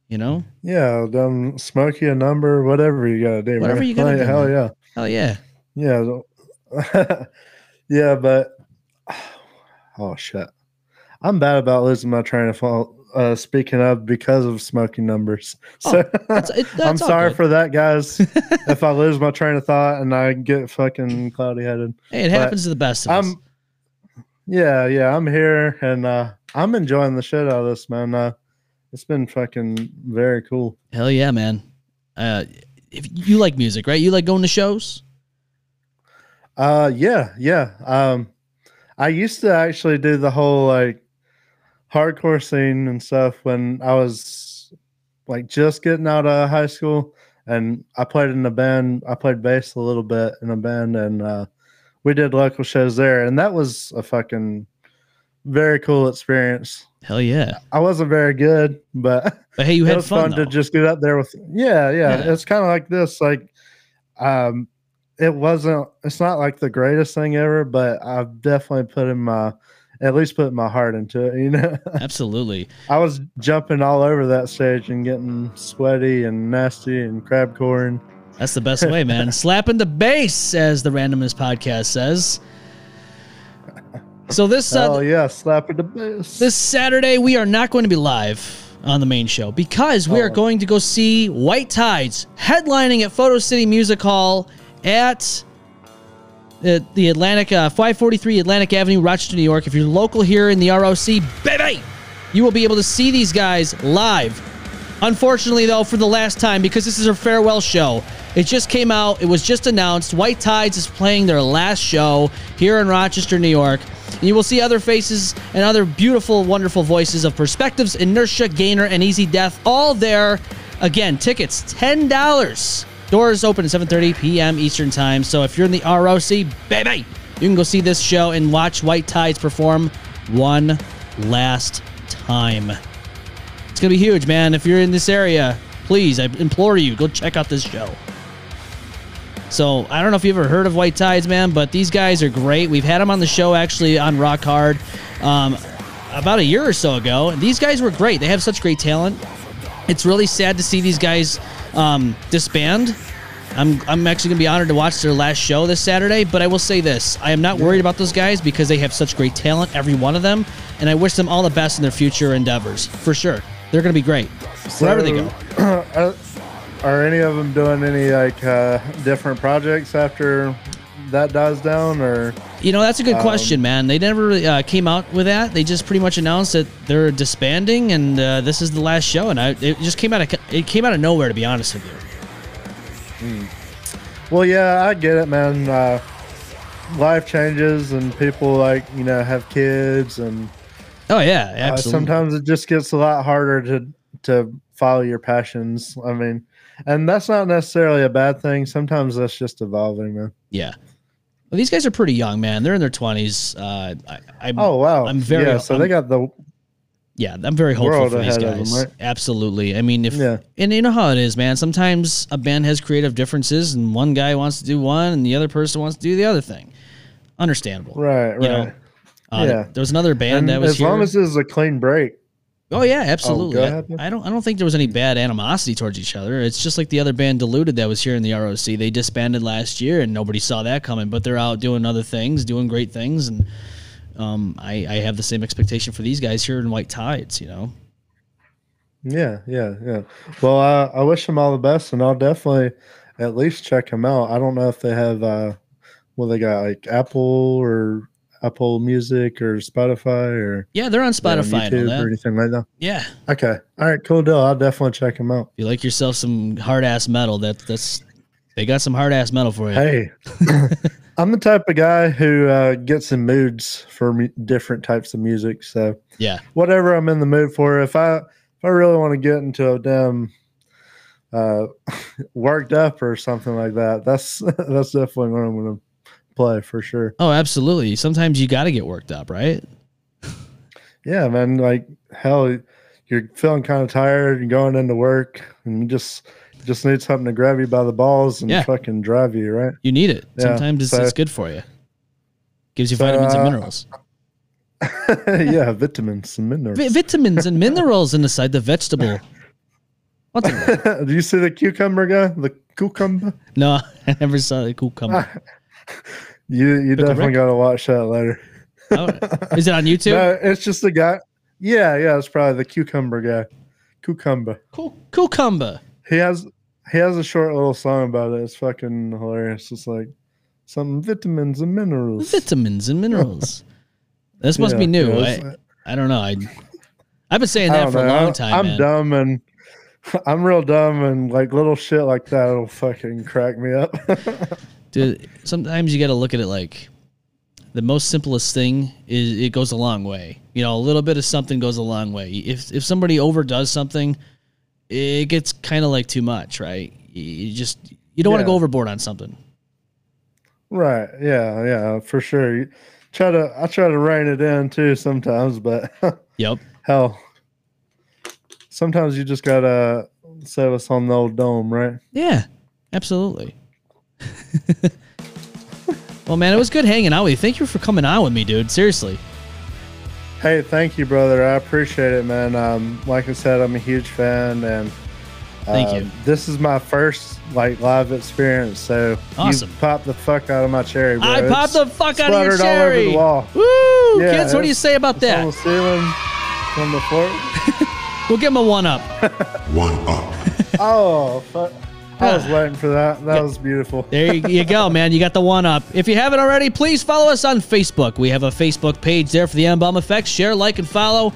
You know, yeah, them smoke you a number, whatever you gotta do. Whatever man. you gotta Like, do, Hell man. yeah. hell yeah, Yeah. yeah, but oh shit. I'm bad about losing my train of thought. Uh, speaking of, because of smoking numbers. So That's- it- I'm sorry good. for that, guys. if I lose my train of thought and I get fucking cloudy headed. hey, it But happens to the best of us. I'm, yeah, yeah, I'm here and uh, I'm enjoying the shit out of this, man. Uh, it's been fucking very cool. Hell yeah, man. Uh, if you like music, right? You like going to shows. Uh yeah, yeah. Um I used to actually do the whole like hardcore scene and stuff when I was like just getting out of high school and I played in a band. I played bass a little bit in a band and uh we did local shows there and that was a fucking very cool experience. Hell yeah. I wasn't very good, but But hey, you it had was fun. fun, to just get up there with yeah, yeah. Yeah. It's kind of like this. Like um it wasn't it's not like the greatest thing ever, but I've definitely put in my at least put my heart into it, you know. Absolutely. I was jumping all over that stage and getting sweaty and nasty and crabcore. That's the best way, man. Slapping the bass, as the Randomness podcast says. So this uh, Oh yeah, slapping the bass. this Saturday we are not going to be live on the main show because we are Oh. going to go see White Tides headlining at Photo City Music Hall at the, the Atlantic uh, 543 Atlantic Avenue, Rochester, New York. If you're local here in the ROC, baby, you will be able to see these guys live. Unfortunately, though, for the last time, because this is a farewell show, it just came out. It was just announced. White Tides is playing their last show here in Rochester, New York. And you will see other faces and other beautiful, wonderful voices of Perspectives, Inertia, Gainer, and Easy Death, all there. Again, tickets ten dollars. Doors open at 7:30 p.m. Eastern Time. So if you're in the ROC, baby, you can go see this show and watch White Tides perform one last time. It's gonna be huge, man. If you're in this area, please, I implore you, go check out this show. So I don't know if you've ever heard of White Tides, man, but these guys are great. We've had them on the show actually on Rock Hard um, about a year or so ago. These guys were great. They have such great talent. It's really sad to see these guys um, disband. I'm, I'm actually going to be honored to watch their last show this Saturday, but I will say this. I am not worried about those guys because they have such great talent, every one of them, and I wish them all the best in their future endeavors, for sure. They're going to be great, wherever they go. are, are any of them doing any like uh, different projects after that dies down, or You know, that's a good Um, question, man. They never really, uh, came out with that. They just pretty much announced that they're disbanding, and uh, this is the last show. And I, it just came out of it came out of nowhere, to be honest with you. Well, yeah, I get it, man. Uh, life changes, and people like you know have kids, and Oh yeah, uh, absolutely. sometimes it just gets a lot harder to to follow your passions. I mean, and that's not necessarily a bad thing. Sometimes that's just evolving, man. yeah. Well, these guys are pretty young, man. They're in their twenties. Uh, I, Oh wow, I'm very- yeah. So I'm- they got the yeah, I'm very hopeful for these of them, guys. right? Absolutely. I mean, if Yeah. and you know how it is, man. Sometimes a band has creative differences, and one guy wants to do one, and the other person wants to do the other thing. Understandable, right, right. You know, Uh, Yeah. There was another band and that was as long here. as it's a clean break, Oh yeah, absolutely. go I- ahead. I, don't I don't think there was any bad animosity towards each other. It's just like the other band Diluted that was here in the ROC. They disbanded last year and nobody saw that coming, but they're out doing other things, doing great things and um, I, I have the same expectation for these guys here in White Tides, you know. Yeah, yeah, yeah. Well, uh, I wish them all the best, and I'll definitely at least check them out. I don't know if they have, uh, well, they got like Apple or Apple Music or Spotify or Yeah, they're on Spotify and all YouTube or anything like that. Yeah. Okay, all right, cool deal. I'll definitely check them out. If you like yourself some hard ass metal, that that's they got some hard ass metal for you. Hey, I'm the type of guy who uh, gets in moods for mu- different types of music. So Yeah. whatever I'm in the mood for, if I if I really want to get into a damn uh, worked up or something like that, that's that's definitely what I'm going to play for sure. Oh, absolutely. Sometimes you got to get worked up, right? Yeah, man. Like hell, you're feeling kind of tired. You're going into work, and you just just need something to grab you by the balls and Yeah. fucking drive you, right? You need it. Yeah, Sometimes it's, so- it's good for you. Gives you So, vitamins and uh, minerals. yeah, vitamins and minerals. Vi- vitamins and minerals inside the vegetable. What's it? Do you see the cucumber guy? The cucumber? No, I never saw the cucumber. You you definitely got to watch that later. Oh, is it on YouTube? No, it's just a guy. Yeah, yeah, it's probably the cucumber guy. Cucumber. Cu- cucumber. He has he has a short little song about it. It's fucking hilarious. It's like some vitamins and minerals. Vitamins and minerals. This must be new. yeah, I, I don't know. I I've been saying that for a long time, I'm man. dumb and I'm real dumb and like little shit like that will fucking crack me up. Dude, sometimes you got to look at it like the most simplest thing is it goes a long way. You know, a little bit of something goes a long way. If if somebody overdoes something, it gets kind of like too much, right? You- just you don't want to go overboard on something. right. Yeah, yeah, for sure. You try to I try to rein it in too sometimes, but Yep. hell. Sometimes you just gotta set us on the old dome, right? Yeah, absolutely. well, man, it was good hanging out with you. Thank you for coming on with me, dude. Seriously. Hey, thank you, brother. I appreciate it, man. Um, like I said, I'm a huge fan, and Thank um, you. This is my first like live experience, so Awesome. you popped the fuck out of my cherry. Bro. I popped It's the fuck out of your splattered all over cherry. the wall. Woo! Yeah, Kids, what do you say about It's on the that? ceiling, from the floor. We'll give him a one up. One up. oh, fuck. I was waiting for that. That was beautiful. There you, you go, man. You got the one up. If you haven't already, please follow us on Facebook. We have a Facebook page there for the M-Balm Effect. Share, like, and follow.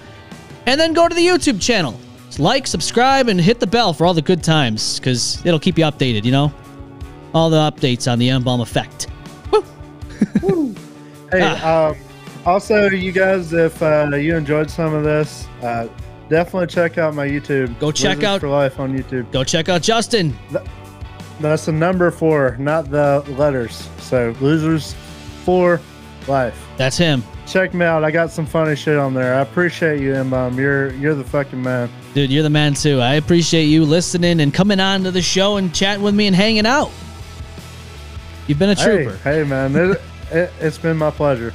And then go to the YouTube channel. Just like, subscribe, and hit the bell for all the good times because it'll keep you updated, you know? All the updates on the M-Balm Effect. Hey, Ah. um, also, you guys, if uh, you enjoyed some of this, uh, definitely check out my YouTube. Go check Wizards out- for life on YouTube. Go check out Justin. That's the number four, not the letters. So losers for life. That's him. Check me out. I got some funny shit on there. I appreciate you, M-Balm. You're you're the fucking man. Dude, you're the man too. I appreciate you listening and coming on to the show and chatting with me and hanging out. You've been a trooper. Hey, hey man, it, it, it's been my pleasure.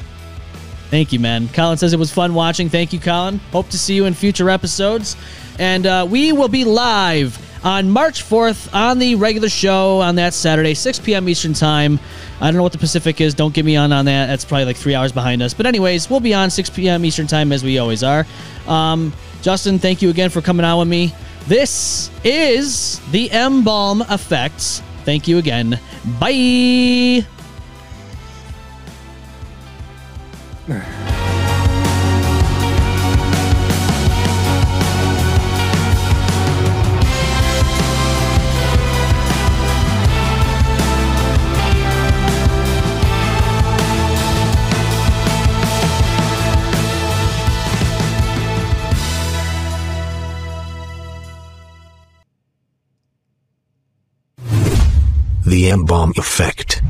Thank you, man. Colin says it was fun watching. Thank you, Colin. Hope to see you in future episodes. And uh, we will be live on March 4th on the regular show on that Saturday, 6 p.m. Eastern Time. I don't know what the Pacific is. Don't get me on on that. That's probably like three hours behind us. But, anyways, we'll be on 6 p.m. Eastern Time as we always are. Um, Justin, thank you again for coming on with me. This is the M Balm Effects. Thank you again. Bye. The M-Balm effect.